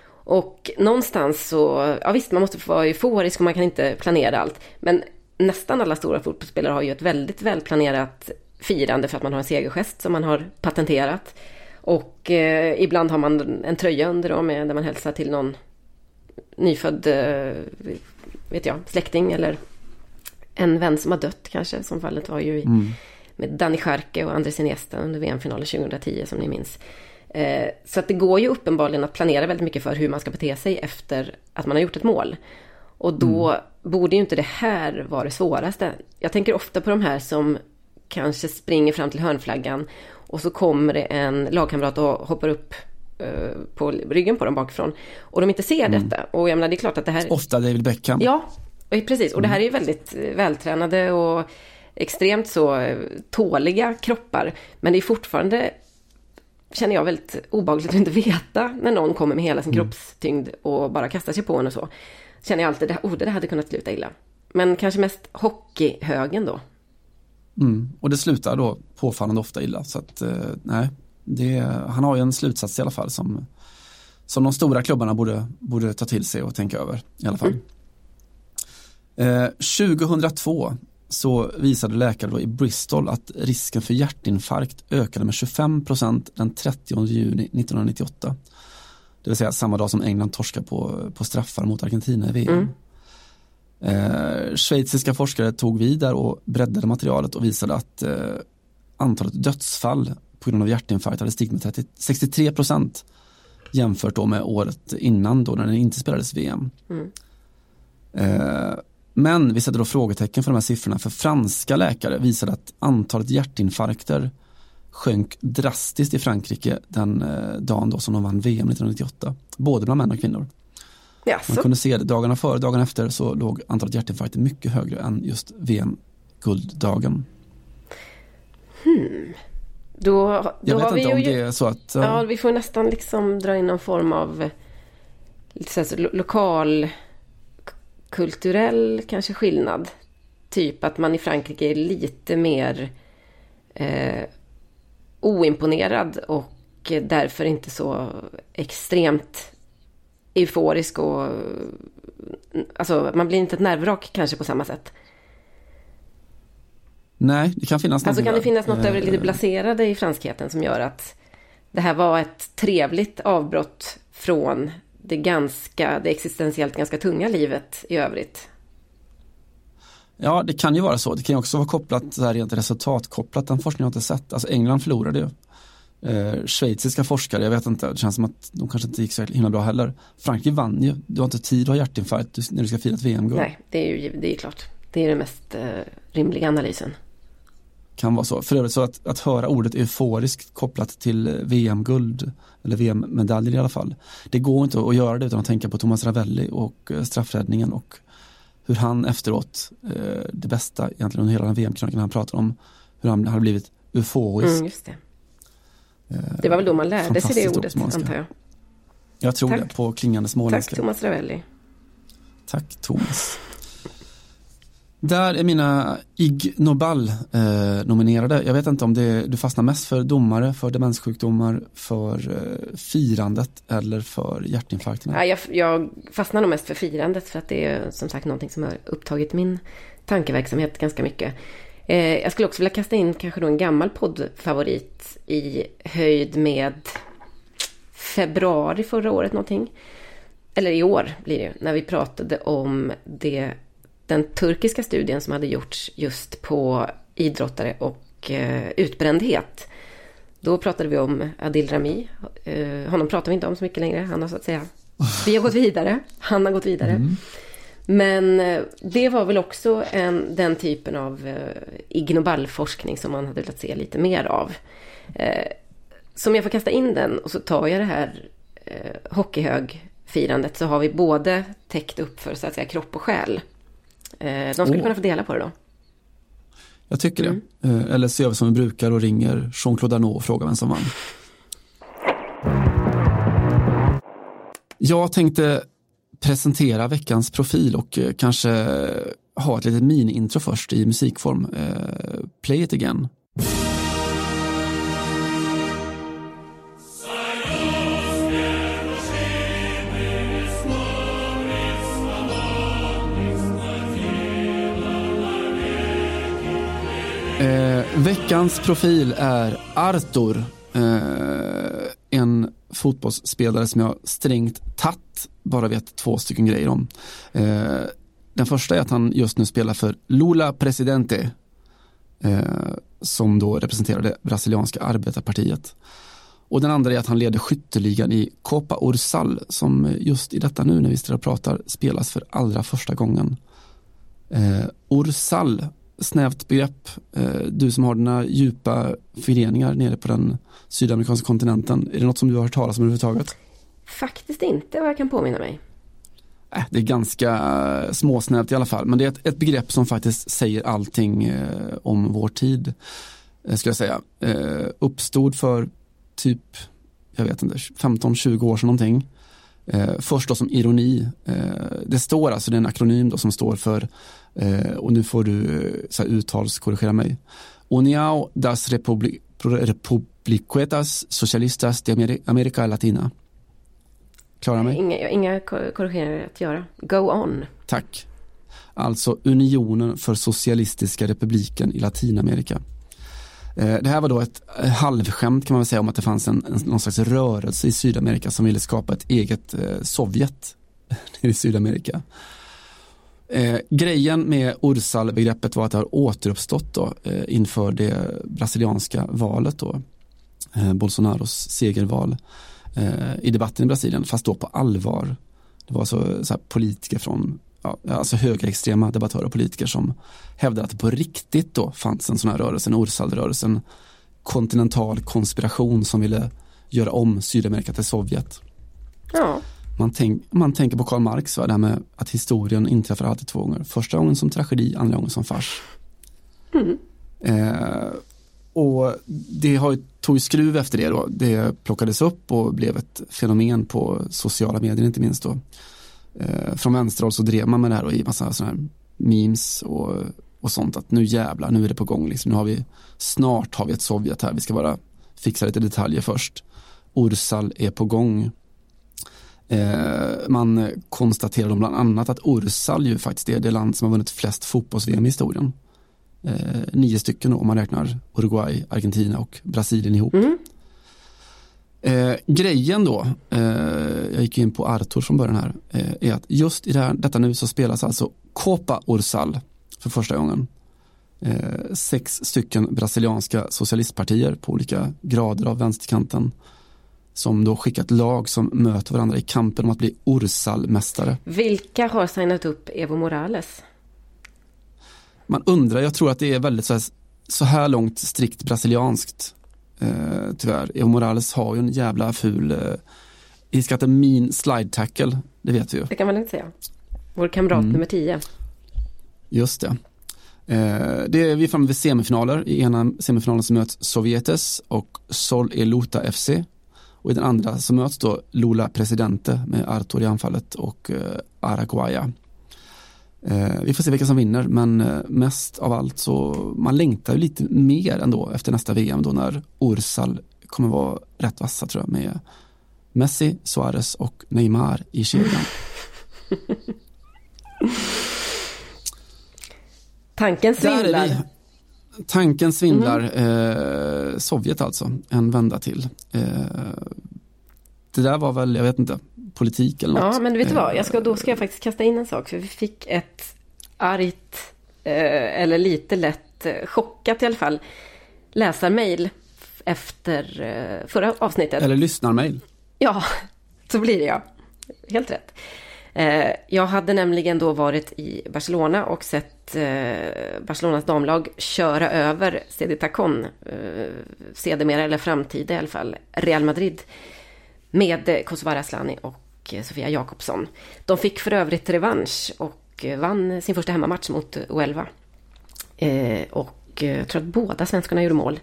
Och någonstans så, ja visst man måste få vara euforisk och man kan inte planera allt. Men nästan alla stora fotbollsspelare har ju ett väldigt välplanerat firande för att man har en segergest som man har patenterat. Och eh, ibland har man en tröja under då med, där man hälsar till någon nyfödd, eh, vet jag, släkting eller en vän som har dött kanske, som fallet var ju i, med Danny Scharke och Andres Iniesta under VM-finalen 2010 som ni minns. Eh, så att det går ju uppenbarligen att planera väldigt mycket för hur man ska bete sig efter att man har gjort ett mål. Och då borde ju inte det här vara det svåraste. Jag tänker ofta på de här som kanske springer fram till hörnflaggan och så kommer det en lagkamrat och hoppar upp eh, på ryggen på dem bakifrån. Och de inte ser detta. Och jag menar det är klart att det här...
Ofta David Beckham.
Ja, och precis. Och det här är ju väldigt eh, vältränade och extremt så eh, tåliga kroppar. Men det är fortfarande, känner jag, väldigt obehagligt att inte veta när någon kommer med hela sin kroppstyngd och bara kastar sig på en och så. Känner jag alltid, oh, det där hade kunnat sluta illa. Men kanske mest hockeyhögen då.
Mm. Och det slutar då påfallande ofta illa. Så att, eh, nej, det, han har ju en slutsats i alla fall som, som de stora klubbarna borde, borde ta till sig och tänka över i alla fall. Eh, 2002 så visade läkare då i Bristol att risken för hjärtinfarkt ökade med 25% den 30 juni 1998. Det vill säga samma dag som England torskar på, på straffar mot Argentina i VM. Eh, schweiziska forskare tog vid där och breddade materialet och visade att eh, antalet dödsfall på grund av hjärtinfarkt hade stigit med 30, 63 procent jämfört då med året innan då när det inte spelades VM. Eh, men vi sätter då frågetecken för de här siffrorna för franska läkare visade att antalet hjärtinfarkter sjönk drastiskt i Frankrike den eh, dagen då som de vann VM 1998. Både bland män och kvinnor. Man
Jaså?
kunde se det dagarna före, dagarna efter så låg antalet hjärtinfarkter mycket högre än just VM-gulddagen.
Då, då
Jag vet inte om
ju...
det är så att
Ja,
ja,
vi får nästan liksom dra in någon form av så lo- lokal kulturell kanske skillnad. Typ att man i Frankrike är lite mer eh, oimponerad och därför inte så extremt euforisk och alltså man blir inte ett nervvrak kanske på samma sätt.
nej det kan finnas
Alltså
någonting
kan det finnas något av det lite
Eh,
blaserade i franskheten som gör att det här var ett trevligt avbrott från det ganska, det existentiellt ganska tunga livet i övrigt.
Ja det kan ju vara så, det kan ju också vara kopplat så här rent resultatkopplat, den forskningen har jag inte sett. Alltså England förlorade ju. Eh, schweiziska forskare, jag vet inte, det känns som att de kanske inte gick så himla bra heller. Frankrike vann ju, du har inte tid att ha hjärtinfarkt när du ska fira ett VM-guld.
Nej, det är ju det är klart. Det är den mest eh, rimliga analysen.
kan vara så. För övrigt så att, att höra ordet euforiskt kopplat till VM-guld, eller VM-medaljer i alla fall. Det går inte att göra det utan att tänka på Thomas Ravelli och eh, straffräddningen och hur han efteråt, eh, det bästa egentligen under hela den VM-krönikan han pratar om, hur han hade blivit euforisk.
Mm, det. det var väl då man lärde sig det ordet, antar jag.
Jag tror Tack. det, på klingande småländska.
Tack Thomas Ravelli.
Tack Thomas. Där är mina Ig Nobel eh, nominerade. Jag vet inte om det, du fastnar mest för domare, för demenssjukdomar, för eh, firandet eller för hjärtinfarkterna?
Ja, jag, jag fastnar nog mest för firandet för att det är som sagt någonting som har upptagit min tankeverksamhet ganska mycket. Eh, jag skulle också vilja kasta in kanske då en gammal poddfavorit i höjd med februari förra året någonting. Eller i år blir det när vi pratade om det den turkiska studien som hade gjorts just på idrottare och eh, utbrändhet. Då pratade vi om Adil Rami. Eh, honom pratar vi inte om så mycket längre. Han har så att säga, vi har gått vidare. Han har gått vidare. Mm. Men eh, det var väl också en, den typen av eh, ignoballforskning som man hade velat se lite mer av. Eh, som jag får kasta in den och så tar jag det här eh, hockeyhögfirandet så har vi både täckt upp för så att säga kropp och själ. Eh, de skulle oh. kunna få dela på det då.
Jag tycker mm. det. Eh, eller så gör vi som vi brukar och ringer Jean-Claude Arnault och frågar vem som vann. Jag tänkte presentera veckans profil och eh, kanske ha ett litet mini-intro först i musikform. Play it again. Eh, veckans profil är Artur. Eh, en fotbollsspelare som jag strängt tatt bara vet två stycken grejer om. Eh, den första är att han just nu spelar för Lula Presidente. Eh, som då representerar det brasilianska arbetarpartiet. Och den andra är att han leder skytteligan i Copa Ursal som just i detta nu när vi står och pratar spelas för allra första gången. Eh, Ursal snävt begrepp. Eh, du som har dina djupa föreningar nere på den sydamerikanska kontinenten. Är det något som du har hört talas om överhuvudtaget?
Faktiskt inte vad jag kan påminna mig.
Äh, det är ganska eh, småsnävt i alla fall. Men det är ett, ett begrepp som faktiskt säger allting eh, om vår tid. Ska jag säga. Uppstod för typ, jag vet inte, 15-20 år sedan någonting. Först då som ironi. Det står alltså, det är en akronym då som står för Eh, och nu får du eh, så här, uttalskorrigera mig. União das Republi Republiquetas Socialistas de America Latina. Klarar mig?
Inga, inga korrigeringar att göra. Go on.
Tack. Alltså Unionen för Socialistiska Republiken i Latinamerika. Eh, det här var då ett halvskämt kan man säga om att det fanns en, någon slags rörelse i Sydamerika som ville skapa ett eget eh, Sovjet i Sydamerika. Eh, grejen med Ursal-begreppet var att det har återuppstått då, eh, inför det brasilianska valet då, eh, Bolsonaros segerval eh, i debatten i Brasilien, fast då på allvar. Det var så, så politiker från, ja, alltså högerextrema debattörer och politiker som hävdade att det på riktigt då fanns en sån här rörelse, en Ursal-rörelse, en kontinental konspiration som ville göra om Sydamerika till Sovjet.
Ja.
Man, tänk, man tänker på Karl Marx, va? det här med att historien inträffar alltid två gånger. Första gången som tragedi, andra gången som fars. Mm. Eh, och det har, tog skruv efter det då. Det plockades upp och blev ett fenomen på sociala medier inte minst då. Eh, från vänsterhåll så drev man med det här och i massa sådana här memes och, och sånt att nu jävlar, nu är det på gång liksom. Nu har vi, snart har vi ett Sovjet här, vi ska bara fixa lite detaljer först. Ursal är på gång. Eh, man konstaterade bland annat att Ursal ju faktiskt är det land som har vunnit flest fotbolls-VM i historien. Eh, nio stycken om man räknar Uruguay, Argentina och Brasilien ihop. Mm. Eh, grejen då, eh, jag gick in på Artur från början här, eh, är att just i det här, detta nu så spelas alltså Copa Ursal för första gången. Eh, sex stycken brasilianska socialistpartier på olika grader av vänsterkanten som då skickat lag som möter varandra i kampen om att bli Ursal-mästare.
Vilka har signat upp Evo Morales?
Man undrar, jag tror att det är väldigt så här, så här långt strikt brasilianskt. Eh, tyvärr. Evo Morales har ju en jävla ful eh, mean slide tackle, det vet vi ju.
Det kan man inte säga. Vår kamrat
Mm.
nummer 10.
Just det. Eh, det är vi är framme vid semifinaler. I ena semifinalen så möts Sovjetes och Sol Eluta FC. Och i den andra så möts då Lula Presidente med Artur i anfallet och eh, Araguaya. Eh, vi får se vilka som vinner men eh, mest av allt så man längtar ju lite mer ändå efter nästa VM då när Ursal kommer vara rätt vassa tror jag med Messi, Suarez och Neymar i kedjan.
Tanken svindlar.
Tanken svindlar. Eh, Sovjet alltså, en vända till. Eh, det där var väl, jag vet inte, politik eller något.
Ja, men vet du vad?
Eh,
Jag ska, då ska jag faktiskt kasta in en sak. För vi fick ett argt, eh, eller lite lätt eh, chockat i alla fall, läsarmail efter eh, förra avsnittet.
Eller lyssnarmail.
Ja, så blir det ja. Helt rätt. Jag hade nämligen då varit i Barcelona och sett eh, Barcelonas damlag köra över CD Tacon, eh, sedermera eller framtida i alla fall, Real Madrid med Kosovare Asllani och eh, Sofia Jakobsson. De fick för övrigt revansch och eh, vann sin första hemmamatch mot Uelva. Eh, Och eh, jag tror att båda svenskarna gjorde mål.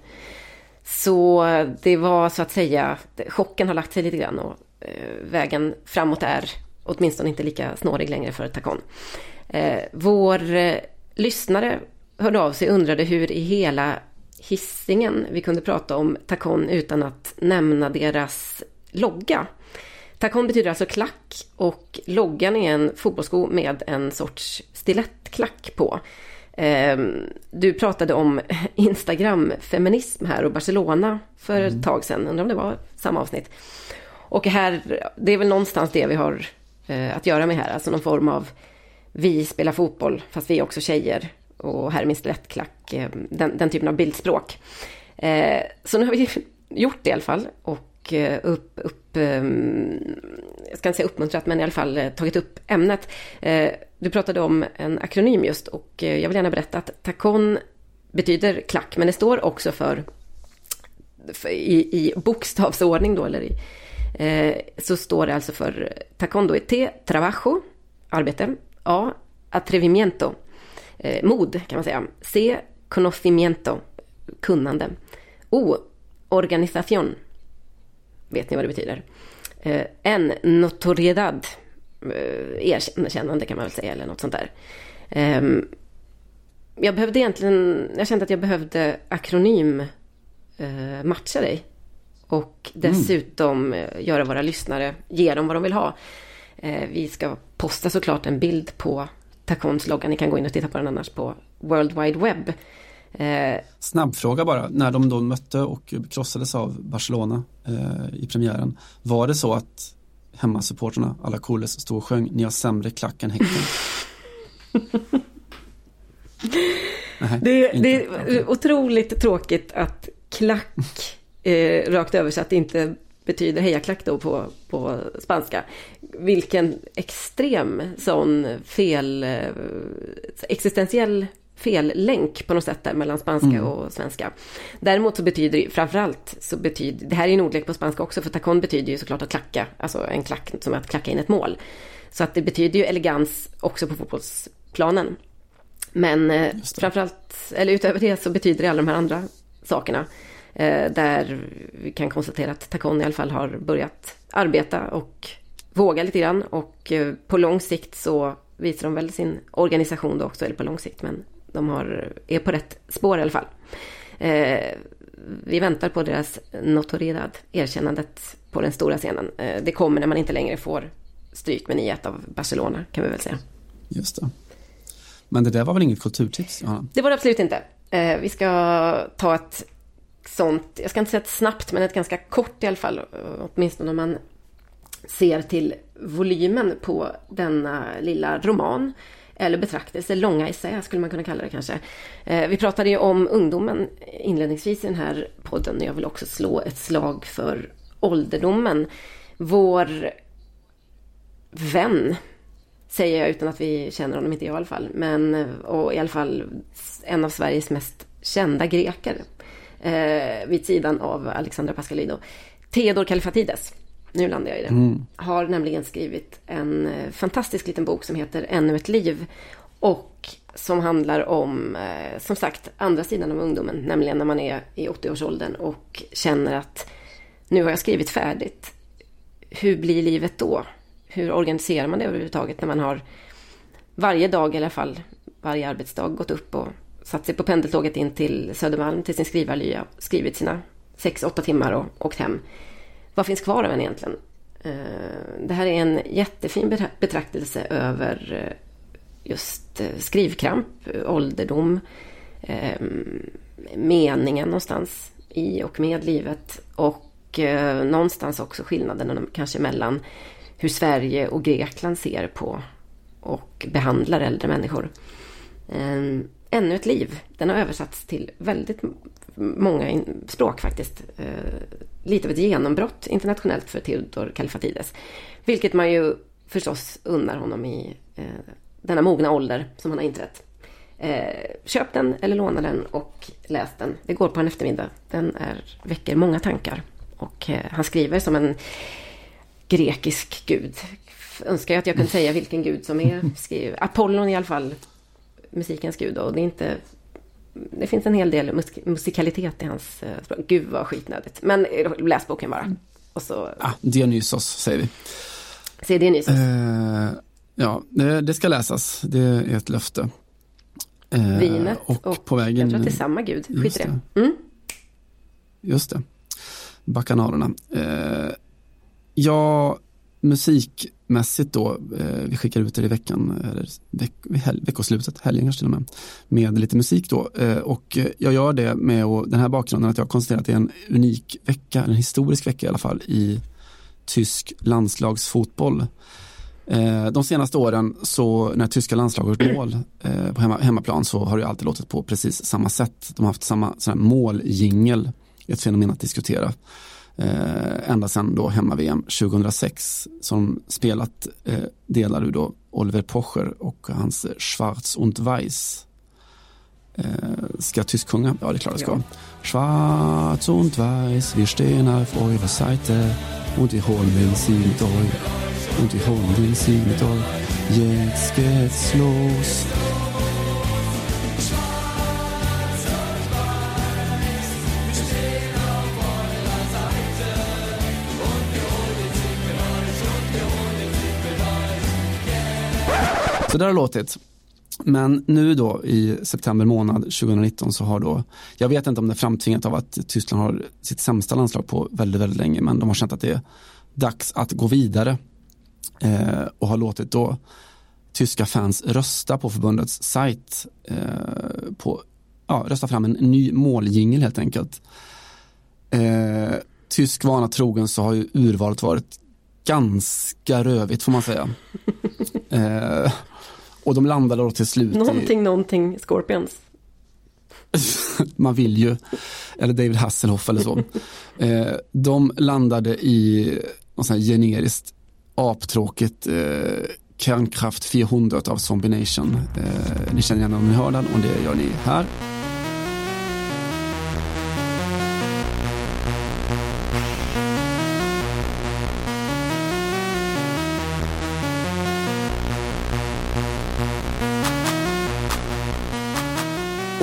Så det var så att säga, chocken har lagt sig lite grann och eh, vägen framåt är åtminstone inte lika snårig längre för Tacon. Eh, vår lyssnare hörde av sig och undrade hur i hela hissingen vi kunde prata om Tacon utan att nämna deras logga. Tacon betyder alltså klack och loggan är en fotbollssko med en sorts stilettklack på. Ehm, Du pratade om Instagram-feminism här och Barcelona för ett tag sedan. Undrar om det var samma avsnitt. Och här, det är väl någonstans det vi har eh, att göra med här. Alltså någon form av vi spelar fotboll fast vi är också tjejer. Och här är min stilettklack. Eh, den, den typen av bildspråk. Eh, så nu har vi gjort det i alla fall. Och eh, upp, upp ehm, jag ska inte säga uppmuntrat, men i alla fall eh, tagit upp ämnet. Eh, Du pratade om en akronym just och jag vill gärna berätta att TACON betyder klack, men det står också för, för i, i bokstavsordning då, eller i, eh, så står det alltså för TACON då är T, trabajo, arbete, A, atrevimiento, eh, mod kan man säga, C, conocimiento, kunnande, O, organisación, vet ni vad det betyder? Eh, N, notoriedad, eh, erkännande kan man väl säga, eller något sånt där. Ehm, jag behövde egentligen, jag kände att jag behövde akronym eh, matcha dig. Och dessutom eh, göra våra lyssnare, ge dem vad de vill ha. Eh, vi ska posta såklart en bild på Tacons logga. Ni kan gå in och titta på den annars på World Wide Web. Eh,
Snabbfråga bara, när de då mötte och krossades av Barcelona eh, i premiären. Var det så att hemmasupporterna, alla Coles, stod och sjöng Ni har sämre klack än Häcken? Nej,
Det, det är otroligt tråkigt att klack eh, rakt översatt inte betyder hejaklack då på, på spanska. Vilken extrem sån fel, eh, existentiell fellänk på något sätt där mellan spanska
Mm.
och svenska. Däremot så betyder det framförallt så betyder, det här är en ordlek på spanska också för tacon betyder ju såklart att klacka, alltså en klack som att klacka in ett mål. Så att det betyder ju elegans också på fotbollsplanen. Men eh, framförallt, eller utöver det så betyder det alla de här andra sakerna. Eh, där vi kan konstatera att Tacon i alla fall har börjat arbeta och våga lite grann. Och eh, på lång sikt så visar de väl sin organisation då också, eller på lång sikt, men de har, är på rätt spår i alla fall. Eh, vi väntar på deras notoriedad, erkännandet på den stora scenen. Eh, det kommer när man inte längre får stryk med 9-1 av Barcelona, kan vi väl säga.
Just det. Men det där var väl inget kulturtips, Johanna?
Det var det absolut inte. Eh, vi ska ta ett sånt, jag ska inte säga ett snabbt, men ett ganska kort i alla fall. Åtminstone om man ser till volymen på denna lilla roman. Eller betraktelse, långa essä skulle man kunna kalla det kanske. Eh, vi pratade ju om ungdomen inledningsvis i den här podden. Jag vill också slå ett slag för ålderdomen. Vår vän säger jag utan att vi känner honom, inte jag i alla fall. Men, och i alla fall en av Sveriges mest kända greker eh, vid sidan av Alexandra Pascalidou. Theodor Kalifatides, nu landar jag i det,
Mm.
har nämligen skrivit en eh, fantastisk liten bok som heter Ännu ett liv. Och som handlar om, eh, som sagt, andra sidan av ungdomen, nämligen när man är i 80-årsåldern och känner att nu har jag skrivit färdigt. Hur blir livet då? Hur organiserar man det överhuvudtaget när man har varje dag i alla fall, varje arbetsdag gått upp och satt sig på pendeltåget in till Södermalm till sin skrivarlya, skrivit sina 6-8 timmar och åkt hem. Vad finns kvar av en egentligen? Eh, det här är en jättefin betraktelse över eh, just eh, skrivkramp, ålderdom, meningen någonstans i och med livet och någonstans också skillnaden kanske mellan hur Sverige och Grekland ser på och behandlar äldre människor. Ehm, Ännu ett liv, den har översatts till väldigt många språk faktiskt. Eh, Lite av ett genombrott internationellt för Theodor Kalifatides. Vilket man ju förstås unnar honom i eh, denna mogna ålder som han har inträtt. Eh, köp den eller låna den och läs den. Det går på en eftermiddag. Den är, väcker många tankar. Och eh, han skriver som en grekisk gud. Önskar jag att jag kunde säga vilken gud som är skriver. Apollon i alla fall. Musikens gud. Och det är inte... Det finns en hel del musik- musikalitet i hans eh, språk. Gud vad skitnödigt. Men eh, läs boken bara. Och så
Ah, Dionysos säger vi.
se det nyss.
Eh, ja, det, det ska läsas. Det är ett löfte. Eh,
Vinet
och,
och
på vägen.
Jag tror att det är samma gud. Skit
Just
i det. Mm.
Just det. Bacanalerna. Eh, ja, musikmässigt då, eh, vi skickar ut det i veckan, eller veck, hel, veckoslutet, helgen kanske till och med, med lite musik då. Eh, och jag gör det med och, den här bakgrunden att jag har konstaterat att det är en unik vecka, en historisk vecka i alla fall, i tysk landslagsfotboll. Eh, de senaste åren så när tyska landslaget har gjort mål eh, på hemma, hemmaplan så har det alltid låtit på precis samma sätt. De har haft samma måljingel, ett fenomen att diskutera. Eh, ända sedan då hemma-VM 2006 som spelat eh, delar ur då Oliver Pocher och hans Schwarz und Weiß. Eh, ska jag tysksjunga? Ja, det är klart jag ska. Schwarz und Weiß, wir stehen auf eurer Seite und wir holen den Sieg mit euch. Und wir holen den Sieg mit euch. Jetzt geht's los. Så där har det låtit. Men nu då i september månad 2019 så har då, jag vet inte om det är framtvingat av att Tyskland har sitt sämsta landslag på väldigt, väldigt länge, men de har känt att det är dags att gå vidare eh, och har låtit då tyska fans rösta på förbundets sajt eh, på, ja, rösta fram en ny måljingel helt enkelt. Eh, tysk vana trogen så har ju urvalet varit ganska rövigt får man säga. Eh, och de landade då till slut i,
Någonting, någonting Scorpions.
man vill ju, eller David Hasselhoff eller så. Eh, de landade i något sånt här generiskt aptråkigt eh, Kärnkraft 400 av Zombie Nation. Eh, ni känner igen om ni hör den och det gör ni här.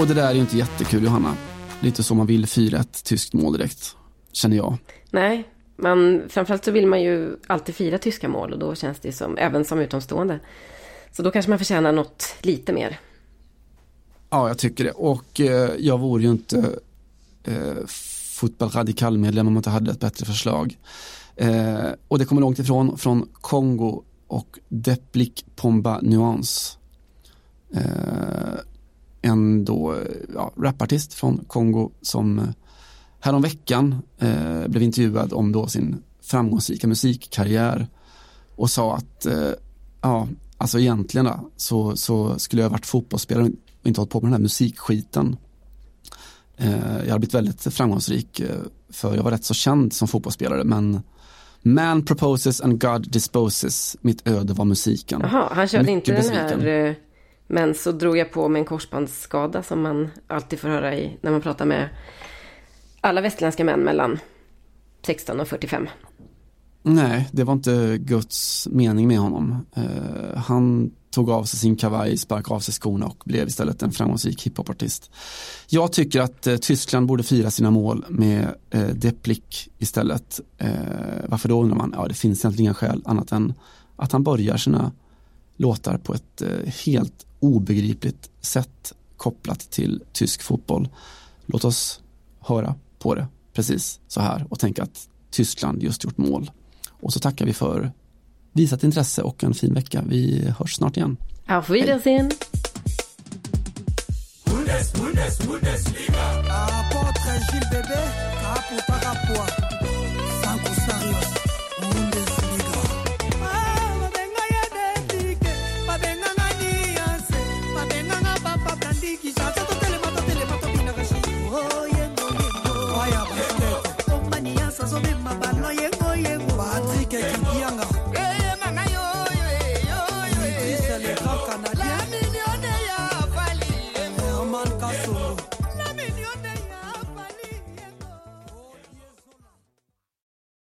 Och det där är ju inte jättekul Johanna. Lite så man vill fira ett tyskt mål direkt, känner jag.
Nej, men framförallt så vill man ju alltid fira tyska mål och då känns det som, även som utomstående. Så då kanske man förtjänar något lite mer.
Ja, jag tycker det. Och eh, jag vore ju inte eh, fotboll radikal-medlem om man inte hade ett bättre förslag. Eh, och det kommer långt ifrån, från Kongo och Deplik Pomba Nuance. Eh, en då, ja, rapartist från Kongo som eh, häromveckan eh, blev intervjuad om då sin framgångsrika musikkarriär och sa att eh, ja, alltså egentligen då, så, så skulle jag varit fotbollsspelare och inte hållit på med den här musikskiten. Eh, jag har blivit väldigt framgångsrik eh, för jag var rätt så känd som fotbollsspelare men Man proposes and God disposes, mitt öde var musiken.
Jaha, han körde
Mycket
inte den här men så drog jag på mig en korsbandsskada som man alltid får höra i när man pratar med alla västerländska män mellan 16 och 45.
Nej, det var inte Guds mening med honom. Uh, han tog av sig sin kavaj, sparkade av sig skorna och blev istället en framgångsrik hiphopartist. Jag tycker att uh, Tyskland borde fira sina mål med eh, uh, Deplik istället. Uh, varför då undrar man? Ja, det finns egentligen inga skäl annat än att han börjar sina låtar på ett helt obegripligt sätt kopplat till tysk fotboll. Låt oss höra på det precis så här och tänka att Tyskland just gjort mål. Och så tackar vi för visat intresse och en fin vecka. Vi hörs snart igen.
Auf Wiedersehen!
Bundes, Bundes, Bundesliga. Gilles Bébé. azobema balo yengoyengo patrik